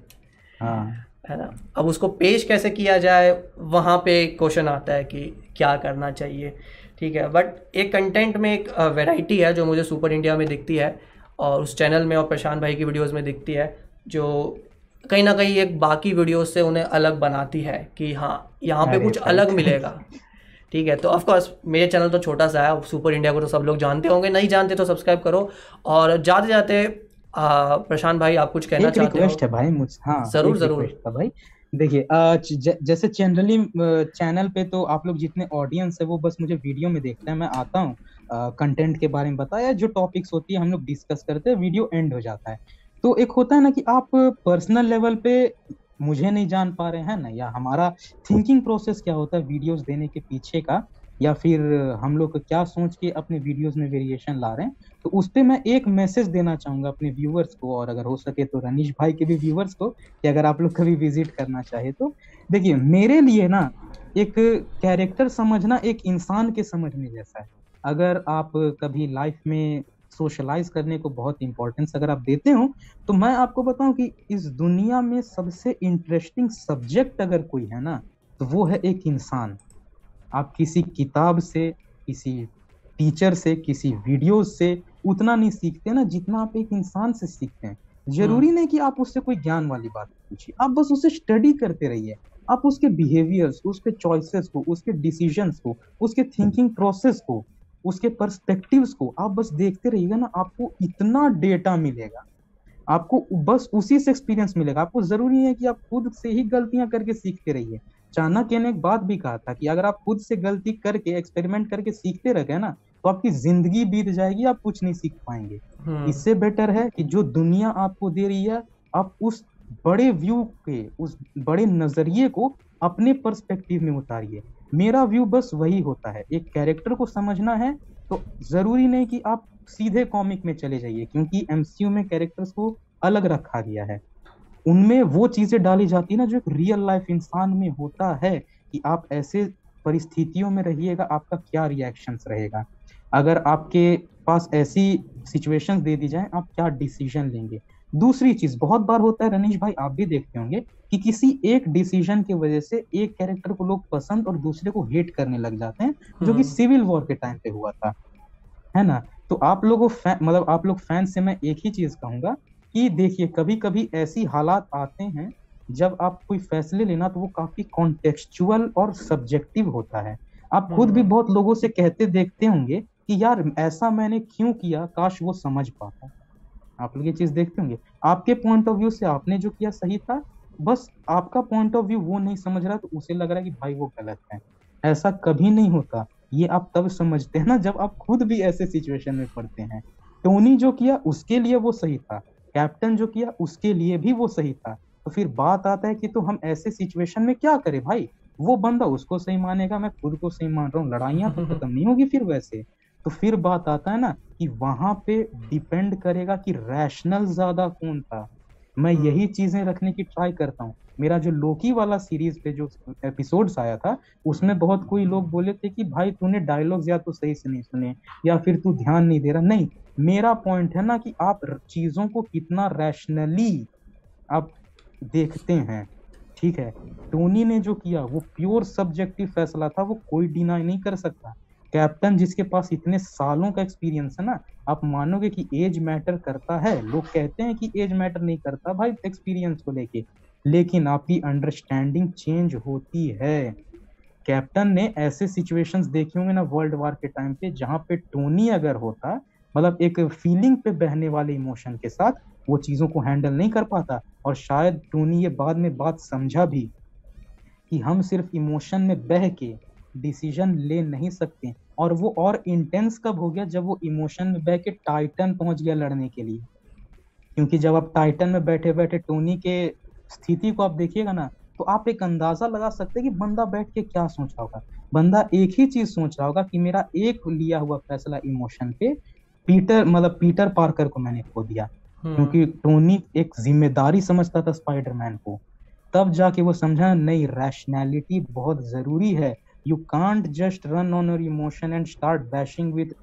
हाँ। है ना? अब उसको पेश कैसे किया जाए वहाँ पे क्वेश्चन आता है कि क्या करना चाहिए। ठीक है बट एक कंटेंट में एक वैरायटी है जो मुझे सुपर इंडिया में दिखती है और उस चैनल में और प्रशांत भाई की वीडियोस में दिखती है जो कहीं ना कहीं एक बाकी वीडियोस से उन्हें अलग बनाती है कि हाँ यहाँ पे कुछ अलग मिलेगा। ठीक है? तो ऑफकोर्स मेरे चैनल तो छोटा सा है सुपर इंडिया को तो सब लोग जानते होंगे। नहीं जानते तो सब्सक्राइब करो। और जाते जाते प्रशांत भाई आप कुछ कहना चाहते हो? है भाई मुझ हाँ ज़रूर ज़रूर। भाई। देखिए जैसे जनरली चैनल पे तो आप लोग जितने ऑडियंस है वो बस मुझे वीडियो में देखते हैं मैं आता हूँ। कंटेंट के बारे में बताया जो टॉपिक्स होती है हम लोग डिस्कस करते हैं वीडियो एंड हो जाता है। तो एक होता है ना कि आप पर्सनल लेवल पे मुझे नहीं जान पा रहे हैं ना? या हमारा थिंकिंग प्रोसेस क्या होता है वीडियोस देने के पीछे का? या फिर हम लोग क्या सोच के अपने वीडियोस में वेरिएशन ला रहे हैं? तो उस पर मैं एक मैसेज देना चाहूँगा अपने व्यूअर्स को, और अगर हो सके तो रनीश भाई के भी व्यूअर्स को, कि अगर आप लोग कभी विज़िट करना चाहे तो। देखिए, मेरे लिए ना, एक कैरेक्टर समझना एक इंसान के समझने जैसा है। अगर आप कभी लाइफ में सोशलाइज करने को बहुत इंपॉर्टेंस अगर आप देते हो तो मैं आपको बताऊँ कि इस दुनिया में सबसे इंटरेस्टिंग सब्जेक्ट अगर कोई है ना तो वो है एक इंसान। आप किसी किताब से किसी टीचर से किसी वीडियो से उतना नहीं सीखते ना जितना आप एक इंसान से सीखते हैं। ज़रूरी नहीं कि आप उससे कोई ज्ञान वाली बात पूछिए। आप बस उसे स्टडी करते रहिए। आप उसके बिहेवियर्स उसके चॉइसेस को उसके डिसीजंस को उसके थिंकिंग प्रोसेस को उसके पर्सपेक्टिव्स को आप बस देखते रहिएगा ना आपको इतना डेटा मिलेगा। आपको बस उसी से एक्सपीरियंस मिलेगा। आपको ज़रूरी है कि आप खुद से ही गलतियाँ करके सीखते रहिए। चाणक्य ने एक बात भी कहा था कि अगर आप खुद से गलती करके एक्सपेरिमेंट करके सीखते रह गए ना तो आपकी ज़िंदगी बीत जाएगी आप कुछ नहीं सीख पाएँगे। हम्म। इससे बेटर है कि जो दुनिया आपको दे रही है आप उस बड़े व्यू के उस बड़े नज़रिए को अपने पर्सपेक्टिव में उतारिए। मेरा व्यू बस वही होता है। एक कैरेक्टर को समझना है तो ज़रूरी नहीं कि आप सीधे कॉमिक में चले जाइए, क्योंकि एमसीयू में कैरेक्टर्स को अलग रखा गया है। उनमें वो चीज़ें डाली जाती है ना, जो एक रियल लाइफ इंसान में होता है, कि आप ऐसे परिस्थितियों में रहिएगा, आपका क्या रिएक्शंस रहेगा। अगर आपके पास ऐसी सिचुएशंस दे दी जाए, आप क्या डिसीज़न लेंगे? दूसरी चीज़ बहुत बार होता है रनीश भाई आप भी देखते होंगे कि किसी एक डिसीज़न की वजह से एक कैरेक्टर को लोग पसंद और दूसरे को हेट करने लग जाते हैं जो कि सिविल हम्म। वॉर के टाइम पे हुआ था। है ना? तो आप लोगों मतलब आप लोग फ़ैन से मैं एक ही चीज़ कहूँगा कि देखिए कभी कभी ऐसी हालात आते हैं जब आप कोई फैसले लेना तो वो काफ़ी कॉन्टेक्चुअल और सब्जेक्टिव होता है। आप खुद भी हम्म। बहुत लोगों से कहते देखते होंगे कि यार ऐसा मैंने क्यों किया? काश वो समझ पाता। आप लोग ये चीज़ देखते होंगे। आपके पॉइंट ऑफ़ व्यू से आपने जो किया सही था बस आपका पॉइंट ऑफ़ व्यू वो नहीं समझ रहा तो उसे लग रहा है कि भाई वो गलत है। ऐसा कभी नहीं होता। ये आप तब समझते हैं ना जब आप खुद भी ऐसे सिचुएशन में पड़ते हैं। टोनी जो किया उसके लिए वो सही था। कैप्टन जो किया उसके लिए भी वो सही था। तो फिर बात आता है कि तो हम ऐसे सिचुएशन में क्या करें भाई? वो बंदा उसको सही मानेगा मैं खुद को सही मान रहा हूँ लड़ाइयाँ तो खत्म नहीं होगी फिर वैसे। तो फिर बात आता है ना कि वहाँ पे डिपेंड करेगा कि रैशनल ज़्यादा कौन था। मैं हम्म। यही चीज़ें रखने की ट्राई करता हूँ। मेरा जो लोकी वाला सीरीज़ पे जो एपिसोड्स आया था उसमें बहुत कोई लोग बोले थे कि भाई तूने डायलॉग्स या तो सही से नहीं सुने या फिर तू ध्यान नहीं दे रहा। नहीं मेरा पॉइंट है ना कि आप चीज़ों को कितना रैशनली आप देखते हैं ठीक है? टोनी ने जो किया वो प्योर सब्जेक्टिव फैसला था वो कोई डिनाई नहीं कर सकता। कैप्टन जिसके पास इतने सालों का एक्सपीरियंस है ना, आप मानोगे कि एज मैटर करता है? लोग कहते हैं कि एज मैटर नहीं करता भाई एक्सपीरियंस को लेके। लेकिन आपकी अंडरस्टैंडिंग चेंज होती है। कैप्टन ने ऐसे सिचुएशंस देखे होंगे ना वर्ल्ड वार के टाइम पे, जहाँ पे टोनी अगर होता मतलब एक फीलिंग पे बहने वाले इमोशन के साथ, वो चीज़ों को हैंडल नहीं कर पाता। और शायद टोनी ये बाद में बात समझा भी कि हम सिर्फ़ इमोशन में बह के डिसीज़न ले नहीं सकते। और वो और इंटेंस कब हो गया? जब वो इमोशन में बह के टाइटन पहुँच गया लड़ने के लिए। क्योंकि जब आप टाइटन में बैठे बैठे टोनी के स्थिति को आप देखिएगा ना तो आप एक अंदाज़ा लगा सकते हैं कि बंदा बैठ के क्या सोचा होगा। बंदा एक ही चीज़ सोच रहा होगा कि मेरा एक लिया हुआ फैसला इमोशन पे पीटर मतलब पीटर पार्कर को मैंने खो दिया। हम्म, क्योंकि टोनी एक ज़िम्मेदारी समझता था स्पाइडरमैन को। तब जाके वो समझा नहीं रैशनैलिटी बहुत ज़रूरी है। You can't just run on your emotion and start bashing with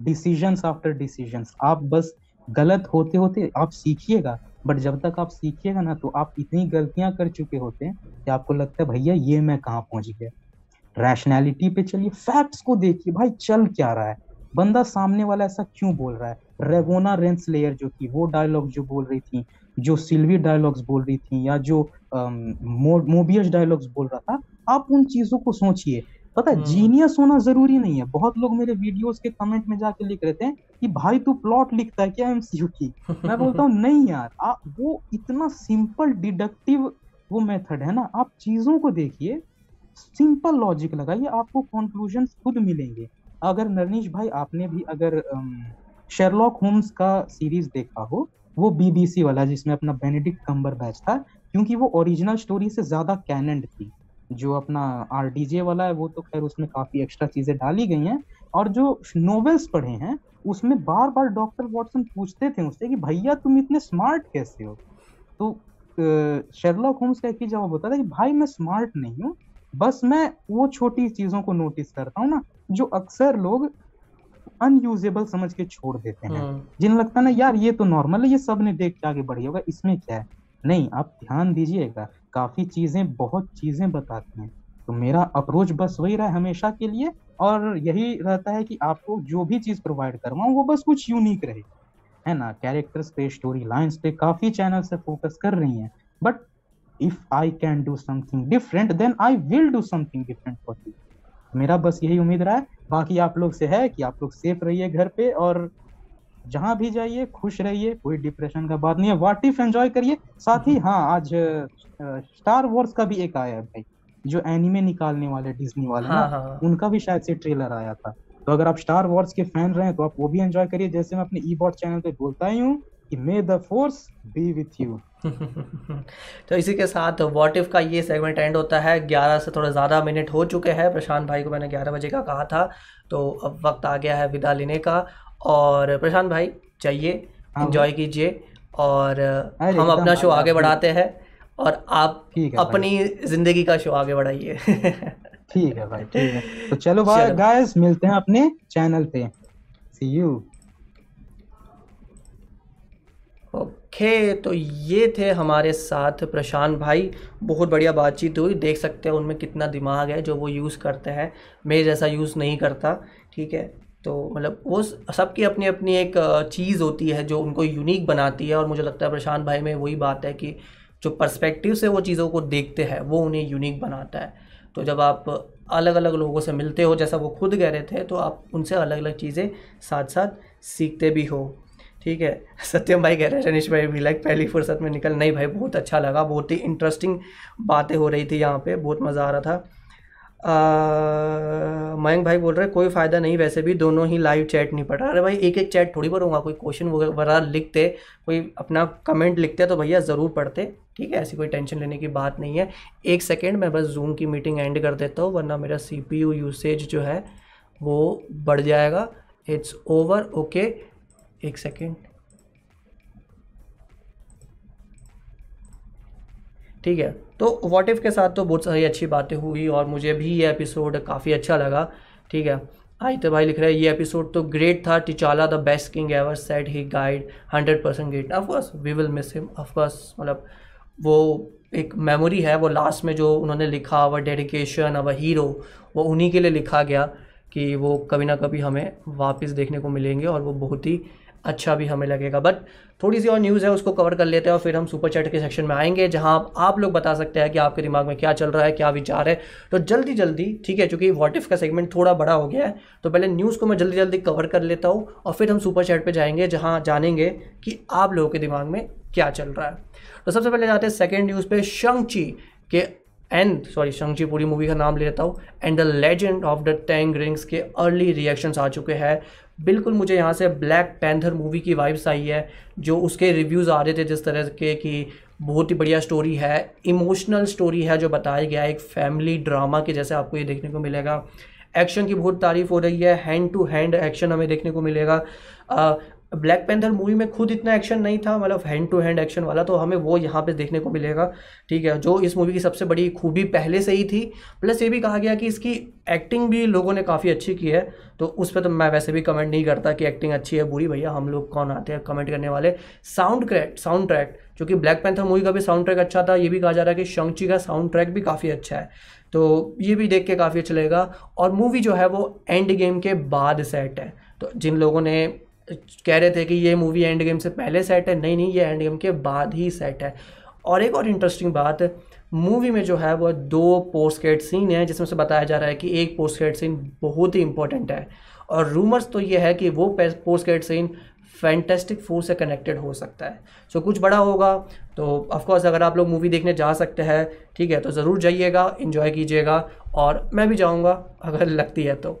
decisions after decisions आप बस गलत होते होते आप सीखिएगा बट जब तक आप सीखिएगा ना तो आप इतनी गलतियाँ कर चुके होते हैं कि आपको लगता है, भैया, ये मैं कहाँ पहुँच गया? रैशनैलिटी पे चलिए फैक्ट्स को देखिए, भाई, चल क्या रहा है? बंदा सामने वाला ऐसा क्यों बोल रहा है? रेवोना रेंसलेयर जो थी, वो डायलॉग जो बोल रही थी जो सिल्वी डायलॉग्स बोल रही थी या जो मोबियस डायलॉग्स बोल रहा था आप उन चीज़ों को सोचिए। पता है हम्म। जीनियस होना ज़रूरी नहीं है। बहुत लोग मेरे वीडियोस के कमेंट में जाके लिख रहे थे कि भाई तू प्लॉट लिखता है क्या एमसीयू की? मैं बोलता हूँ नहीं यार आप वो इतना सिंपल डिडक्टिव वो मेथड है ना आप चीज़ों को देखिए सिंपल लॉजिक लगाइए आपको कंक्लूजन खुद मिलेंगे। अगर नरनीश भाई आपने भी अगर शेरलॉक होम्स का सीरीज़ देखा हो वो बीबीसी वाला जिसमें अपना बेनेडिक्ट कम्बर बैच था, क्योंकि वो ओरिजिनल स्टोरी से ज़्यादा कैनेंड थी। जो अपना आरडीजे वाला है, वो तो खैर उसमें काफ़ी एक्स्ट्रा चीज़ें डाली गई हैं। और जो नोवेल्स पढ़े हैं, उसमें बार बार डॉक्टर वॉटसन पूछते थे उससे कि, भैया, तुम इतने स्मार्ट कैसे हो? तो शेरलॉक होम्स का एक ही जवाब होता था कि, भाई, मैं स्मार्ट नहीं हूँ। बस मैं वो छोटी चीज़ों को नोटिस करता हूँ ना, जो अक्सर लोग अनयूजेबल समझ के छोड़ देते हैं। हम्म, जिन्हें लगता है ना यार ये तो नॉर्मल है ये सबने देख के आगे बढ़ी होगा इसमें क्या है? नहीं आप ध्यान दीजिएगा काफ़ी चीज़ें बहुत चीज़ें बताती हैं। तो मेरा अप्रोच बस वही रहा हमेशा के लिए और यही रहता है कि आपको जो भी चीज़ प्रोवाइड करवाऊं वो बस कुछ यूनिक रहे। है ना? कैरेक्टर्स पे स्टोरी लाइंस पे काफ़ी चैनल से फोकस कर रही हैं। But if I can do something different then I will do something different for you मेरा बस यही उम्मीद रहा है। बाकी आप लोग से है कि आप लोग सेफ़ रहिए घर पे और जहाँ भी जाइए खुश रहिए कोई डिप्रेशन का बात नहीं है। वाट इफ़ एंजॉय करिए। साथ ही हाँ आज स्टार वॉर्स का भी एक आया है भाई जो एनिमे निकालने वाले डिज्नी वाले हाँ ना हाँ। उनका भी शायद से ट्रेलर आया था। तो अगर आप स्टार वॉर्स के फ़ैन रहे तो आप वो भी एंजॉय करिए। जैसे मैं अपने ई बॉट चैनल पे बोलता ही हूँ कि may the force be with you तो इसी के साथ व्हाट इफ़ का ये सेगमेंट एंड होता है। 11 से थोड़ा ज़्यादा मिनट हो चुके हैं। प्रशांत भाई को मैंने 11 बजे का कहा था। तो अब वक्त आ गया है विदा लेने का। और प्रशांत भाई चाहिए हाँ एंजॉय कीजिए। और हम अपना शो आगे बढ़ाते हैं। और आप है। अपनी ज़िंदगी का शो आगे बढ़ाइए। ठीक है भाई ठीक है। तो चलो भाई। गाइस मिलते हैं अपने चैनल पे। सी यू ओके तो ये थे हमारे साथ प्रशांत भाई। बहुत बढ़िया बातचीत हुई। देख सकते हैं उनमें कितना दिमाग है जो वो यूज़ करते हैं। मेरे जैसा यूज़ नहीं करता, ठीक है? तो मतलब वो सबकी अपनी अपनी एक चीज़ होती है जो उनको यूनिक बनाती है। और मुझे लगता है प्रशांत भाई में वही बात है कि जो पर्सपेक्टिव से वो चीज़ों को देखते हैं, वो उन्हें यूनिक बनाता है। तो जब आप अलग अलग लोगों से मिलते हो, जैसा वो खुद कह रहे थे तो आप उनसे अलग अलग चीज़ें साथ साथ सीखते भी हो। ठीक है। सत्यम भाई कह रहे हैं, रनीश भाई भी लाइक पहली फुर्सत में निकल। नहीं भाई, बहुत अच्छा लगा, बहुत ही इंटरेस्टिंग बातें हो रही थी यहाँ पे, बहुत मज़ा आ रहा था। मयंक भाई बोल रहे हैं, कोई फ़ायदा नहीं, वैसे भी दोनों ही लाइव चैट नहीं पढ़ रहा। अरे भाई एक एक चैट थोड़ी भरूँगा कोई क्वेश्चन वगैरह लिखते, कोई अपना कमेंट लिखते तो भैया ज़रूर पढ़ते, ठीक है? ऐसी कोई टेंशन लेने की बात नहीं है। एक सेकेंड मैं बस जूम की मीटिंग एंड कर देता हूँ, वरना मेरा CPU यूसेज जो है, वो बढ़ जाएगा। इट्स ओवर ओके एक सेकेंड। ठीक है तो व्हाट इफ़ के साथ तो बहुत सारी अच्छी बातें हुई और मुझे भी ये एपिसोड काफ़ी अच्छा लगा। ठीक है, आदित्य भाई लिख रहे हैं, ये एपिसोड तो ग्रेट था, T'Challa the best king ever set he guide hundred percent great of course we will miss him of course मतलब वो एक मेमोरी है, वो लास्ट में जो उन्होंने लिखा अवर डेडिकेशन अवर हीरो वो उन्हीं के लिए लिखा गया कि वो कभी ना कभी हमें वापस देखने को मिलेंगे और वो बहुत ही अच्छा भी हमें लगेगा। बट थोड़ी सी और न्यूज़ है उसको कवर कर लेते हैं और फिर हम सुपर चैट के सेक्शन में आएँगे जहाँ आप, लोग बता सकते हैं कि आपके दिमाग में क्या चल रहा है क्या विचार है। तो जल्दी जल्दी ठीक है क्योंकि व्हाट इफ़ का सेगमेंट थोड़ा बड़ा हो गया है तो पहले न्यूज़ को मैं जल्दी जल्दी कवर कर लेता हूँ और फिर हम सुपर चैट पे जाएँगे जहाँ जानेंगे कि आप लोगों के दिमाग में क्या चल रहा है। तो सबसे पहले जाते हैं सेकेंड न्यूज़ पे शंगची के एंड सॉरी शंगची पूरी मूवी का नाम ले लेता हूँ and the Legend of the Ten Rings के अर्ली रिएक्शंस आ चुके हैं। बिल्कुल मुझे यहाँ से ब्लैक पैंथर मूवी की वाइब्स आई है, जो उसके रिव्यूज़ आ रहे थे जिस तरह के कि बहुत ही बढ़िया स्टोरी है इमोशनल स्टोरी है जो बताया गया है एक फैमिली ड्रामा के जैसे आपको ये देखने को मिलेगा। एक्शन की बहुत तारीफ़ हो रही है हैंड टू हैंड एक्शन हमें देखने को मिलेगा। ब्लैक पैंथर मूवी में खुद इतना एक्शन नहीं था मतलब हैंड टू हैंड एक्शन वाला तो हमें वो यहाँ पे देखने को मिलेगा, ठीक है? जो इस मूवी की सबसे बड़ी खूबी पहले से ही थी प्लस ये भी कहा गया कि इसकी एक्टिंग भी लोगों ने काफ़ी अच्छी की है तो उस पर तो मैं वैसे भी कमेंट नहीं करता कि एक्टिंग अच्छी है, बुरी, भैया, हम लोग कौन आते हैं कमेंट करने वाले? साउंड क्रैक साउंड ट्रैक जो कि ब्लैक पैंथर मूवी का भी साउंड ट्रैक अच्छा था, ये भी कहा जा रहा है कि शंची का साउंड ट्रैक भी काफ़ी अच्छा है तो ये भी देख के काफ़ी अच्छा लगेगा, और मूवी जो है वो एंड गेम के बाद सेट है तो जिन लोगों ने कह रहे थे कि ये मूवी एंड गेम से पहले सेट है। नहीं नहीं ये एंड गेम के बाद ही सेट है। और एक और इंटरेस्टिंग बात मूवी में जो है वो दो पोस्ट सीन है जिसमें से बताया जा रहा है कि एक पोस्ट सीन बहुत ही इंपॉर्टेंट है। और रूमर्स तो ये है कि वो पोस्ट सीन फैंटेस्टिक फोर से कनेक्टेड हो सकता है। सो so, कुछ बड़ा होगा तो ऑफकोर्स अगर आप लोग मूवी देखने जा सकते हैं ठीक है तो ज़रूर जाइएगा इन्जॉय कीजिएगा और मैं भी जाऊँगा अगर लगती है तो।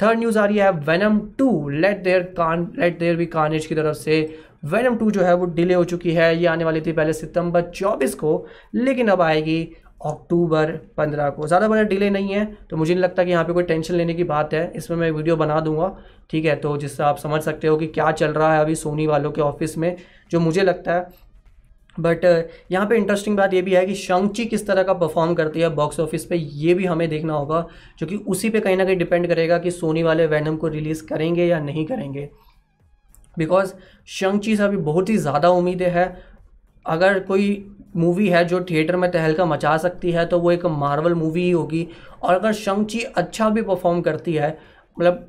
थर्ड न्यूज़ आ रही है Venom two let there can't let there भी कानेज की तरफ़ से. वेनम टू जो है, वो डिले हो चुकी है. ये आने वाली थी पहले सितंबर 24 को, लेकिन अब आएगी अक्टूबर 15 को. ज़्यादा बड़ा डिले नहीं है तो मुझे नहीं लगता कि यहाँ पे कोई टेंशन लेने की बात है. इसमें मैं वीडियो बना दूँगा, ठीक है? तो जिससे आप समझ सकते हो कि क्या चल रहा है अभी सोनी वालों के ऑफ़िस में, जो मुझे लगता है बट uh, यहाँ पे इंटरेस्टिंग बात ये भी है कि शंची किस तरह का परफॉर्म करती है बॉक्स ऑफ़िस पे ये भी हमें देखना होगा जो कि उसी पे कहीं ना कहीं डिपेंड करेगा कि सोनी वाले वैनम को रिलीज़ करेंगे या नहीं करेंगे। बिकॉज़ शंची से अभी बहुत ही ज़्यादा उम्मीदें है। अगर कोई मूवी है जो थिएटर में तहलका मचा सकती है तो वो एक मार्वल मूवी ही होगी। और अगर शंची अच्छा भी परफॉर्म करती है मतलब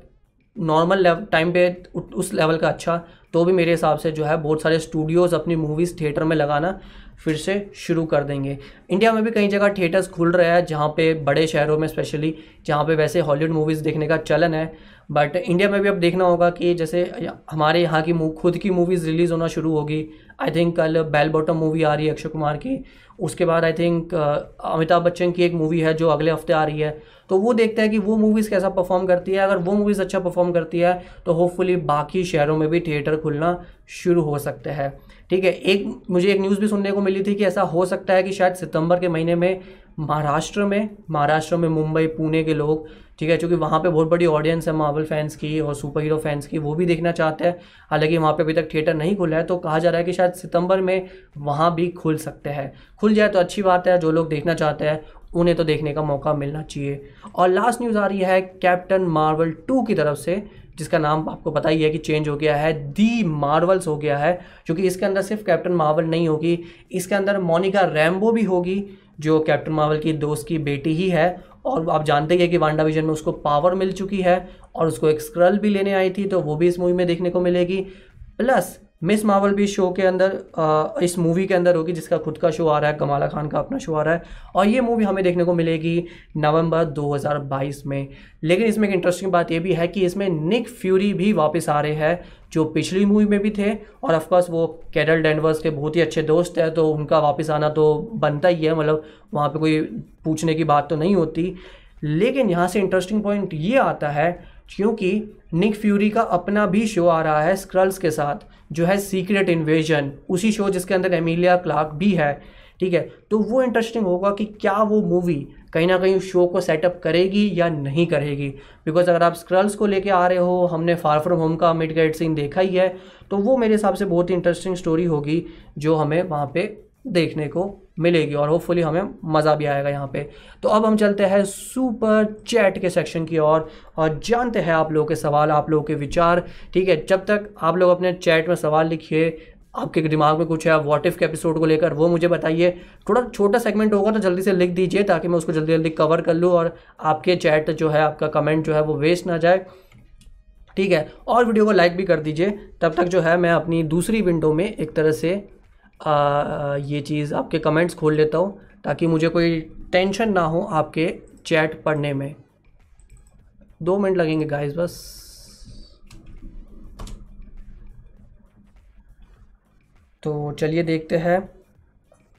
नॉर्मल टाइम पे उस लेवल का अच्छा तो भी मेरे हिसाब से जो है बहुत सारे स्टूडियोज़ अपनी मूवीज़ थिएटर में लगाना फिर से शुरू कर देंगे। इंडिया में भी कई जगह थिएटर्स खुल रहे हैं जहाँ पे बड़े शहरों में स्पेशली जहाँ पे वैसे हॉलीवुड मूवीज़ देखने का चलन है। बट इंडिया में भी अब देखना होगा कि जैसे हमारे यहाँ की खुद की मूवीज़ रिलीज़ होना शुरू होगी। आई थिंक कल बेल बॉटम मूवी आ रही है अक्षय कुमार की। उसके बाद आई थिंक अमिताभ बच्चन की एक मूवी है जो अगले हफ़्ते आ रही है। तो वो देखते हैं कि वो मूवीज़ कैसा परफॉर्म करती है। अगर वो मूवीज़ अच्छा परफॉर्म करती है तो होपफुली बाकी शहरों में भी थिएटर खुलना शुरू हो सकते हैं। ठीक है, एक, मुझे एक न्यूज़ भी सुनने को मिली थी कि ऐसा हो सकता है कि शायद सितंबर के महीने में महाराष्ट्र में महाराष्ट्र में मुंबई, पुणे के लोग, ठीक है, क्योंकि वहाँ पे बहुत बड़ी ऑडियंस है मार्वल फैंस की और सुपर हीरो फैंस की, वो भी देखना चाहते हैं। हालाँकि वहाँ पे अभी तक थिएटर नहीं खुला है तो कहा जा रहा है कि शायद सितंबर में वहाँ भी खुल सकते हैं। खुल जाए तो अच्छी बात है, जो लोग देखना चाहते हैं उन्हें तो देखने का मौका मिलना चाहिए। और लास्ट न्यूज़ आ रही है कैप्टन मार्वल टू की तरफ़ से, जिसका नाम आपको पता ही है कि चेंज हो गया है। दी मार्वल्स हो गया है, क्योंकि इसके अंदर सिर्फ़ कैप्टन मार्वल नहीं होगी, इसके अंदर मोनिका रैम्बो भी होगी, जो कैप्टन मार्वल की दोस्त की बेटी ही है। और आप जानते ही हैं कि वांडा विजन में उसको पावर मिल चुकी है, और उसको एक स्क्रल भी लेने आई थी तो वो भी इस मूवी में देखने को मिलेगी। प्लस मिस मावल भी शो के अंदर इस मूवी के अंदर होगी, जिसका खुद का शो आ रहा है, कमाला खान का अपना शो आ रहा है। और ये मूवी हमें देखने को मिलेगी नवंबर 2022 में। लेकिन इसमें एक इंटरेस्टिंग बात ये भी है कि इसमें निक फ्यूरी भी वापस आ रहे हैं, जो पिछली मूवी में भी थे। और ऑफकोर्स वो कैरल डेनवर्स के बहुत ही अच्छे दोस्त हैं तो उनका वापस आना तो बनता ही है मतलब वहाँ पर कोई पूछने की बात तो नहीं होती। लेकिन यहाँ से इंटरेस्टिंग पॉइंट ये आता है, क्योंकि निक फ्यूरी का अपना भी शो आ रहा है स्क्रल्स के साथ। जो है सीक्रेट इन्वेजन उसी शो जिसके अंदर एमिलिया क्लार्क भी है, ठीक है? तो वो इंटरेस्टिंग होगा कि क्या वो मूवी कहीं ना कहीं उस शो को सेटअप करेगी या नहीं करेगी? बिकॉज़ अगर आप स्क्रल्स को लेके आ रहे हो, हमने फार फ्रॉम होम का मिड गाइड सीन देखा ही है तो वो मेरे हिसाब से बहुत ही इंटरेस्टिंग स्टोरी होगी जो हमें वहाँ पे देखने को मिलेगी और होपफुली हमें मज़ा भी आएगा यहाँ पे। तो अब हम चलते हैं सुपर चैट के सेक्शन की ओर और, और जानते हैं आप लोगों के सवाल आप लोगों के विचार ठीक है? जब तक आप लोग अपने चैट में सवाल लिखिए आपके दिमाग में कुछ है वॉट इफ़ के एपिसोड को लेकर वो मुझे बताइए। थोड़ा छोटा सेगमेंट होगा तो जल्दी से लिख दीजिए ताकि मैं उसको जल्दी जल्दी कवर कर लूँ और आपके चैट जो है आपका कमेंट जो है वो वेस्ट ना जाए। ठीक है? और वीडियो को लाइक भी कर दीजिए। तब तक जो है मैं अपनी दूसरी विंडो में एक तरह से आ, ये चीज़ आपके कमेंट्स खोल लेता हूँ ताकि मुझे कोई टेंशन ना हो आपके चैट पढ़ने में। दो मिनट लगेंगे गाइस बस। तो चलिए देखते हैं।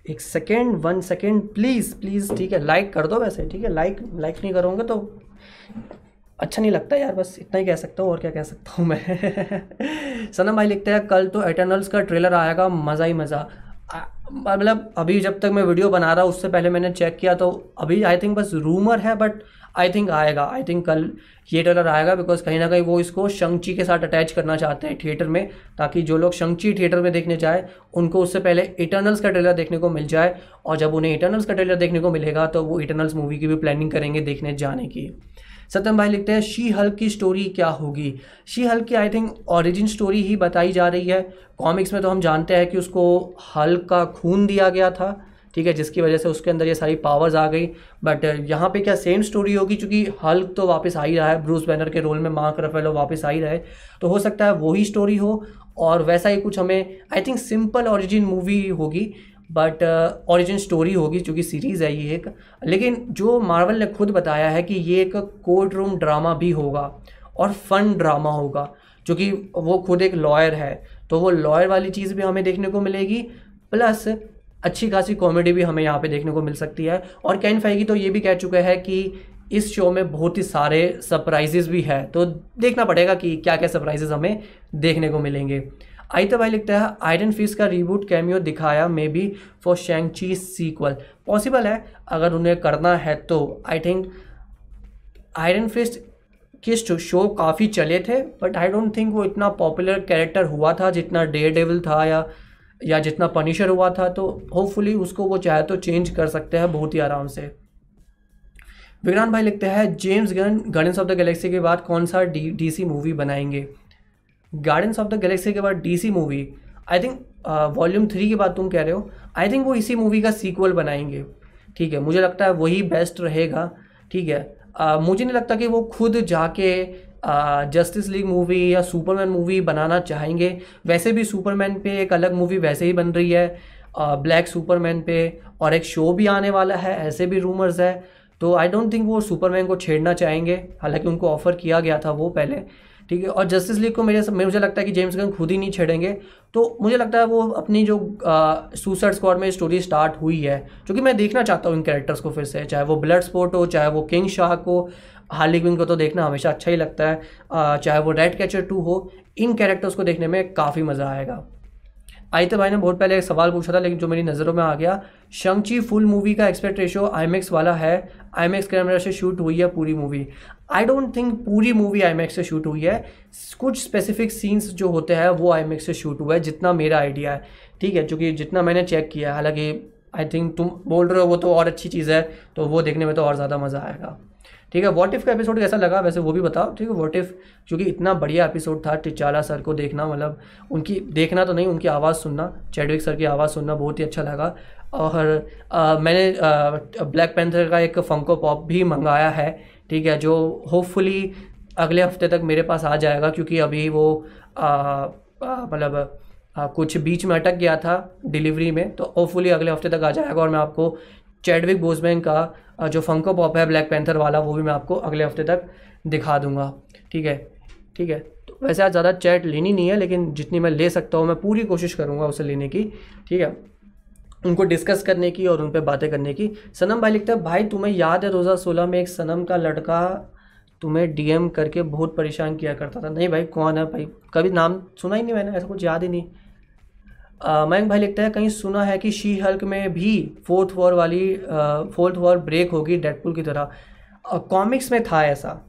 एक second one second please please ठीक है लाइक कर दो वैसे ठीक है लाइक लाइक नहीं करोगे तो अच्छा नहीं लगता यार, बस इतना ही कह सकता हूँ, और क्या कह सकता हूँ मैं? सनम भाई लिखते हैं, कल तो एटर्नल्स का ट्रेलर आएगा, मज़ा ही मज़ा। मतलब अभी जब तक मैं वीडियो बना रहा हूँ, उससे पहले मैंने चेक किया तो अभी आई थिंक बस रूमर है बट आई थिंक आएगा। आई थिंक कल ये ट्रेलर आएगा बिकॉज़ कहीं ना कहीं वो इसको शंची के साथ अटैच करना चाहते हैं थिएटर में, ताकि जो लोग शंची थिएटर में देखने जाए, उनको उससे पहले इटर्नल्स का ट्रेलर देखने को मिल जाए, और जब उन्हें इटर्नल्स का ट्रेलर देखने को मिलेगा तो वो इटर्नल्स मूवी की भी प्लानिंग करेंगे देखने जाने की। सत्यम भाई लिखते हैं, शी हल्क की स्टोरी क्या होगी? शी हल्क की आई थिंक ओरिजिन स्टोरी ही बताई जा रही है। कॉमिक्स में तो हम जानते हैं कि उसको हल्क का खून दिया गया था, ठीक है, जिसकी वजह से उसके अंदर ये सारी पावर्स आ गई। बट यहाँ पे क्या सेम स्टोरी होगी? क्योंकि हल्क तो वापस आ ही रहा है ब्रूस बैनर के रोल में मार्क रफेलो वापस आ ही रहे तो हो सकता है वही स्टोरी हो। और वैसा ही कुछ हमें I think simple origin movie होगी बट ओरिजिन स्टोरी होगी, चूँकि सीरीज़ है ये एक। लेकिन जो मार्वल ने खुद बताया है कि ये एक कोर्ट रूम ड्रामा भी होगा और फन ड्रामा होगा, चूँकि वो खुद एक लॉयर है। तो वो लॉयर वाली चीज़ भी हमें देखने को मिलेगी प्लस अच्छी खासी कॉमेडी भी हमें यहाँ पे देखने को मिल सकती है। और कैन फाइगी तो ये भी कह चुका है कि इस शो में बहुत ही सारे सरप्राइजेज भी है। तो देखना पड़ेगा कि क्या क्या सरप्राइजेज हमें देखने को मिलेंगे। आइता भाई लिखता है आयरन फिस्ट का रिबूट कैमियो दिखाया maybe for Shang Chi sequel possible है, अगर उन्हें करना है तो। आई थिंक आयरन फिस्ट के शो काफ़ी चले थे बट आई डोंट थिंक वो इतना पॉपुलर कैरेक्टर हुआ था जितना डे डेविल था या या जितना पनिशर हुआ था तो होपफुली उसको वो चाहे तो चेंज कर सकते हैं बहुत ही आराम से। विक्रांत भाई लिखते हैं James Gunn Guardians of the Galaxy के बाद कौन सा डी डीसी मूवी बनाएँगे? गार्डन्स ऑफ़ द गैलेक्सी के बाद DC movie I think volume three की बात तुम कह रहे हो आई थिंक वो इसी मूवी का सीक्वल बनाएँगे। ठीक है मुझे लगता है वही बेस्ट रहेगा। ठीक है uh, मुझे नहीं लगता कि वो खुद जाके जस्टिस लीग मूवी या सुपरमैन मूवी बनाना चाहेंगे। वैसे भी सुपरमैन पे एक अलग मूवी वैसे ही बन रही है ब्लैक सुपरमैन पे और एक शो भी आने वाला है ऐसे भी रूमर्स है। तो आई डोंट थिंक वो सुपरमैन को छेड़ना चाहेंगे। हालाँकि उनको ऑफ़र किया गया था वो पहले। ठीक है? और जस्टिस लीग को मेरे मुझे लगता है कि जेम्स गन खुद ही नहीं छेड़ेंगे। तो मुझे लगता है वो अपनी जो सुसाइड स्क्वाड में स्टोरी स्टार्ट हुई है, जो कि मैं देखना चाहता हूँ इन कैरेक्टर्स को फिर से, चाहे वो ब्लड स्पोर्ट हो, चाहे वो किंग शाह को। हार्ली क्विन को तो देखना हमेशा अच्छा ही लगता है। चाहे वो रेड कैचर टू हो, इन कैरेक्टर्स को देखने में काफ़ी मज़ा आएगा। आयते भाई ने बहुत पहले एक सवाल पूछा था, लेकिन जो मेरी नज़रों में आ गया शंची फुल मूवी का एक्सपेक्ट रेशो आई वाला है। आई कैमरा से शूट हुई है पूरी मूवी आई डोंट थिंक पूरी मूवी आई से शूट हुई है। कुछ स्पेसिफिक सीन्स जो होते हैं, वो आई से शूट हुआ है, जितना मेरा आइडिया है। ठीक है, क्योंकि जितना मैंने चेक किया हालाँकि आई थिंक तुम बोल रहे हो वो तो और अच्छी चीज़ है तो वो देखने में तो और ज़्यादा मज़ा आएगा। ठीक है वॉट इफ़ का एपिसोड कैसा लगा? वैसे वो भी बताओ ठीक है वॉट इफ़ क्योंकि इतना बढ़िया एपिसोड था टिचाला सर को देखना मतलब उनकी देखना तो नहीं उनकी आवाज़ सुनना चैडविक सर की आवाज़ सुनना बहुत ही अच्छा लगा। और आ, मैंने ब्लैक पेंथर का एक फंको पॉप भी मंगाया है ठीक है जो होपफुली अगले हफ़्ते तक मेरे पास आ जाएगा क्योंकि अभी वो मतलब कुछ बीच में अटक गया था डिलीवरी में तो होपफुली अगले हफ़्ते तक आ जाएगा। और मैं आपको चैडविक बोसमैन का जो फंको पॉप है ब्लैक पैंथर वाला, वो भी मैं आपको अगले हफ़्ते तक दिखा दूँगा। ठीक है? ठीक है? तो वैसे आज ज़्यादा चैट लेनी नहीं है, लेकिन जितनी मैं ले सकता हूँ, मैं पूरी कोशिश करूँगा उसे लेने की। ठीक है? उनको डिस्कस करने की और उन पर बातें करने की। सनम भाई लिखता है, भाई, तुम्हें याद है सोलह में एक सनम का लड़का तुम्हें डीएम करके बहुत परेशान किया करता था? नहीं भाई, कौन है भाई? कभी नाम सुना ही नहीं मैंने, ऐसा कुछ याद ही नहीं। मयंक भाई लिखता है कहीं सुना है कि शी हल्क में भी फोर्थ वॉर वाली फोर्थ वॉर ब्रेक होगी डेडपुल की तरह। कॉमिक्स में था ऐसा।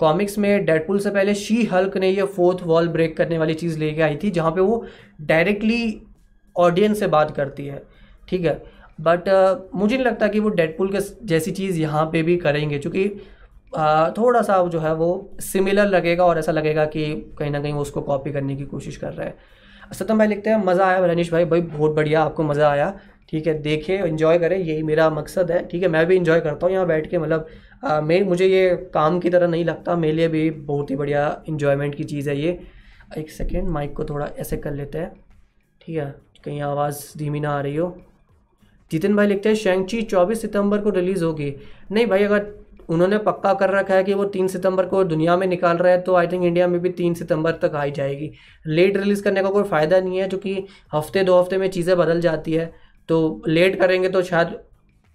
कॉमिक्स में डेडपुल से पहले शी हल्क ने ये फोर्थ वॉल ब्रेक करने वाली चीज़ लेके आई थी जहाँ पे वो डायरेक्टली ऑडियंस से बात करती है। ठीक है? बट uh, मुझे नहीं लगता कि वो डेडपुल के जैसी चीज़ यहाँ पे भी करेंगे क्योंकि uh, थोड़ा सा जो है वो सिमिलर लगेगा और ऐसा लगेगा कि कहीं ना कहीं वो उसको कॉपी करने की कोशिश कर रहा है। सत्यम भाई लिखते हैं, मज़ा आया रनीश भाई भाई बहुत बढ़िया, आपको मज़ा आया। ठीक है, देखे इन्जॉय करें, यही मेरा मकसद है। ठीक है, मैं भी इन्जॉय करता हूँ यहाँ बैठ के मतलब मैं मुझे ये काम की तरह नहीं लगता। मेरे लिए भी बहुत ही बढ़िया इन्जॉयमेंट की चीज़ है ये। एक सेकेंड माइक को थोड़ा ऐसे कर लेते हैं। ठीक है, कहीं आवाज़ धीमी ना आ रही हो। जितिन भाई लिखते हैं, शेंगची, चौबीस सितंबर को रिलीज़ होगी। नहीं भाई, अगर उन्होंने पक्का कर रखा है कि वो तीन सितंबर को दुनिया में निकाल रहा है तो आई थिंक इंडिया में भी तीन सितंबर तक आई जाएगी। लेट रिलीज़ करने का कोई फ़ायदा नहीं है, क्योंकि हफ़्ते दो हफ़्ते में चीज़ें बदल जाती है। तो लेट करेंगे तो शायद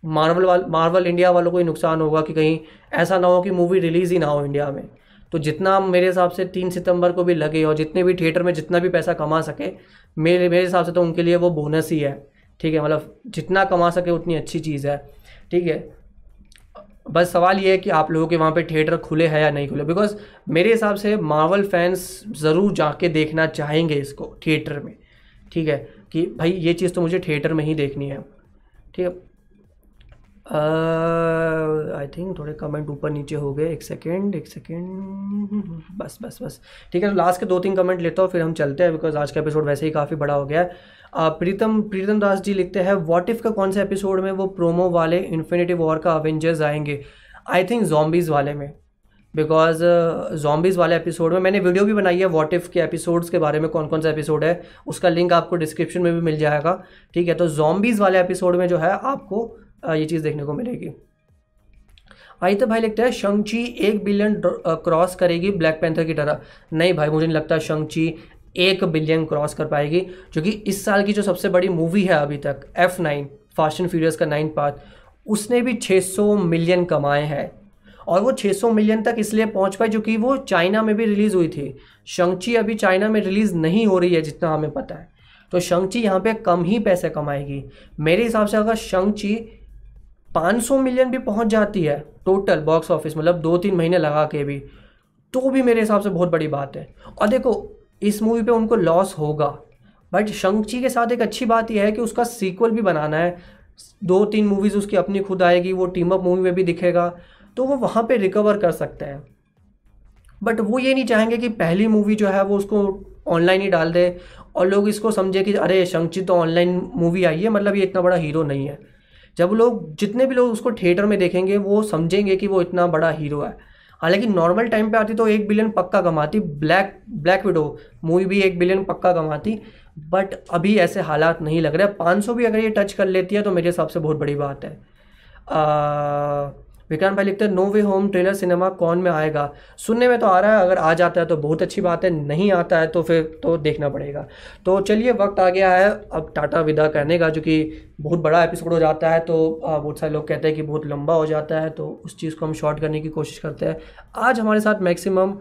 मार्वल वाल मार्वल इंडिया वालों को ही नुकसान होगा कि कहीं ऐसा ना हो कि मूवी रिलीज़ ही ना हो इंडिया में। तो जितना मेरे हिसाब से तीन सितंबर को भी लगे और जितने भी थिएटर में जितना भी पैसा कमा सके, मेरे मेरे हिसाब से तो उनके लिए वो बोनस ही है। ठीक है मतलब जितना कमा सके उतनी अच्छी चीज़ है। ठीक है बस सवाल ये है कि आप लोगों के वहाँ पे थिएटर खुले हैं या नहीं खुले? बिकॉज़ मेरे हिसाब से मार्वल फैंस ज़रूर जाके देखना चाहेंगे इसको, थिएटर में। ठीक है? कि भाई ये चीज़ तो मुझे थिएटर में ही देखनी है। ठीक है? आई थिंक थोड़े कमेंट ऊपर नीचे हो गए। एक सेकेंड एक सेकेंड बस बस बस। ठीक है तो लास्ट के दो तीन कमेंट लेता हूँ, फिर हम चलते हैं बिकॉज़ आज का एपिसोड वैसे ही काफ़ी बड़ा हो गया। है प्रीतम प्रीतम दास जी लिखते हैं वॉट इफ़ का कौन सा एपिसोड में वो प्रोमो वाले इन्फिनेटिव वॉर का अवेंजर्स आएँगे? आई थिंक जॉम्बीज़ वाले में। बिकॉज़ जॉम्बीज़ वाले एपिसोड में मैंने वीडियो भी बनाई है वॉट इफ़ के एपिसोड्स के बारे में कौन कौन सा एपिसोड है, उसका लिंक आपको डिस्क्रिप्शन में भी मिल जाएगा। ठीक है तो जॉम्बीज़ वाले एपिसोड में जो है, आपको ये चीज़ देखने को मिलेगी। आई तो भाई लगता है शंची एक बिलियन क्रॉस करेगी ब्लैक पैंथर की तरह। नहीं भाई, मुझे नहीं लगता शंची एक बिलियन क्रॉस कर पाएगी क्योंकि इस साल की जो सबसे बड़ी मूवी है अभी तक F nine Fast and Furious का नाइन पार्ट उसने भी 600 मिलियन कमाए हैं। और वो 600 मिलियन तक इसलिए पहुँच पाई क्योंकि वो चाइना में भी रिलीज़ हुई थी। शंची अभी चाइना में रिलीज़ नहीं हो रही है, जितना हमें पता है। तो शंची यहाँ पे कम ही पैसे कमाएगी। मेरे हिसाब से अगर शंची 500 मिलियन भी पहुँच जाती है टोटल बॉक्स ऑफ़िस मतलब दो तीन महीने लगा के भी तो भी मेरे हिसाब से बहुत बड़ी बात है। और देखो, इस मूवी पे उनको लॉस होगा बट शंची के साथ एक अच्छी बात यह है कि उसका सीक्वल भी बनाना है। दो तीन मूवीज़ उसकी अपनी खुद आएगी, वो टीम अप मूवी में भी दिखेगा तो वो वहाँ पे रिकवर कर सकते हैं। बट वो ये नहीं चाहेंगे कि पहली मूवी जो है वो उसको ऑनलाइन ही डाल दे, और लोग इसको समझे कि अरे शंची तो ऑनलाइन मूवी आई है मतलब ये इतना बड़ा हीरो नहीं है। जब लोग जितने भी लोग उसको थिएटर में देखेंगे वो समझेंगे कि वो इतना बड़ा हीरो है। हालाँकि नॉर्मल टाइम पे आती तो एक बिलियन पक्का कमाती ब्लैक ब्लैक विडो मूवी भी एक बिलियन पक्का कमाती बट अभी ऐसे हालात नहीं लग रहे। पाँच सौ भी अगर ये टच कर लेती है तो मेरे हिसाब से बहुत बड़ी बात है। आ, विक्रांत भाई लिखते हैं, No Way Home trailer cinema कौन में आएगा? सुनने में तो आ रहा है, अगर आ जाता है तो बहुत अच्छी बात है, नहीं आता है तो फिर तो देखना पड़ेगा। तो चलिए, वक्त आ गया है, अब टाटा विदा करने का, जो कि बहुत बड़ा एपिसोड हो जाता है तो बहुत सारे लोग कहते हैं कि बहुत लंबा हो जाता है तो उस चीज़ को हम शॉर्ट करने की कोशिश करते हैं। आज हमारे साथ मैक्सिमम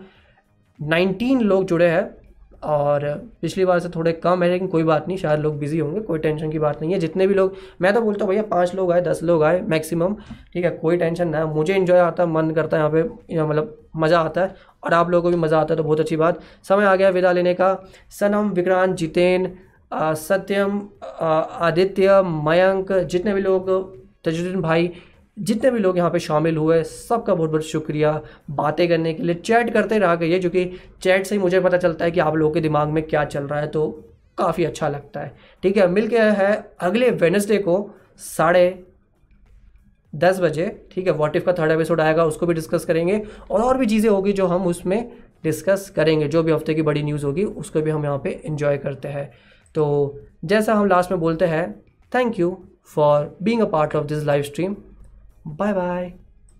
नाइनटीन लोग जुड़े हैं और पिछली बार से थोड़े कम है, लेकिन कोई बात नहीं, शायद लोग बिज़ी होंगे, कोई टेंशन की बात नहीं है। जितने भी लोग, मैं तो बोलता हूँ भैया, पाँच लोग आए, दस लोग आए मैक्सिमम ठीक है, कोई टेंशन ना मुझे इन्जॉय आता है, मन करता है यहाँ पे मतलब मज़ा आता है, और आप लोगों को भी मज़ा आता है तो बहुत अच्छी बात। समय आ गया विदा लेने का। सनम, विक्रांत, जितेन सत्यम आदित्य, मयंक, जितने भी लोग तजुद्दीन भाई जितने भी लोग यहाँ पे शामिल हुए, सबका बहुत बहुत शुक्रिया बातें करने के लिए। चैट करते रहा गई जो कि चैट से ही मुझे पता चलता है कि आप लोगों के दिमाग में क्या चल रहा है तो काफ़ी अच्छा लगता है। ठीक है मिल गया है अगले वेनसडे को साढ़े दस बजे। ठीक है वॉट इफ़ का थर्ड एपिसोड आएगा, उसको भी डिस्कस करेंगे। और और भी चीज़ें होगी जो हम उसमें डिस्कस करेंगे, जो भी हफ़्ते की बड़ी न्यूज़ होगी, उसको भी हम यहाँ पे इंजॉय करते हैं। तो जैसा हम लास्ट में बोलते हैं thank you for being a part of this live stream Bye bye.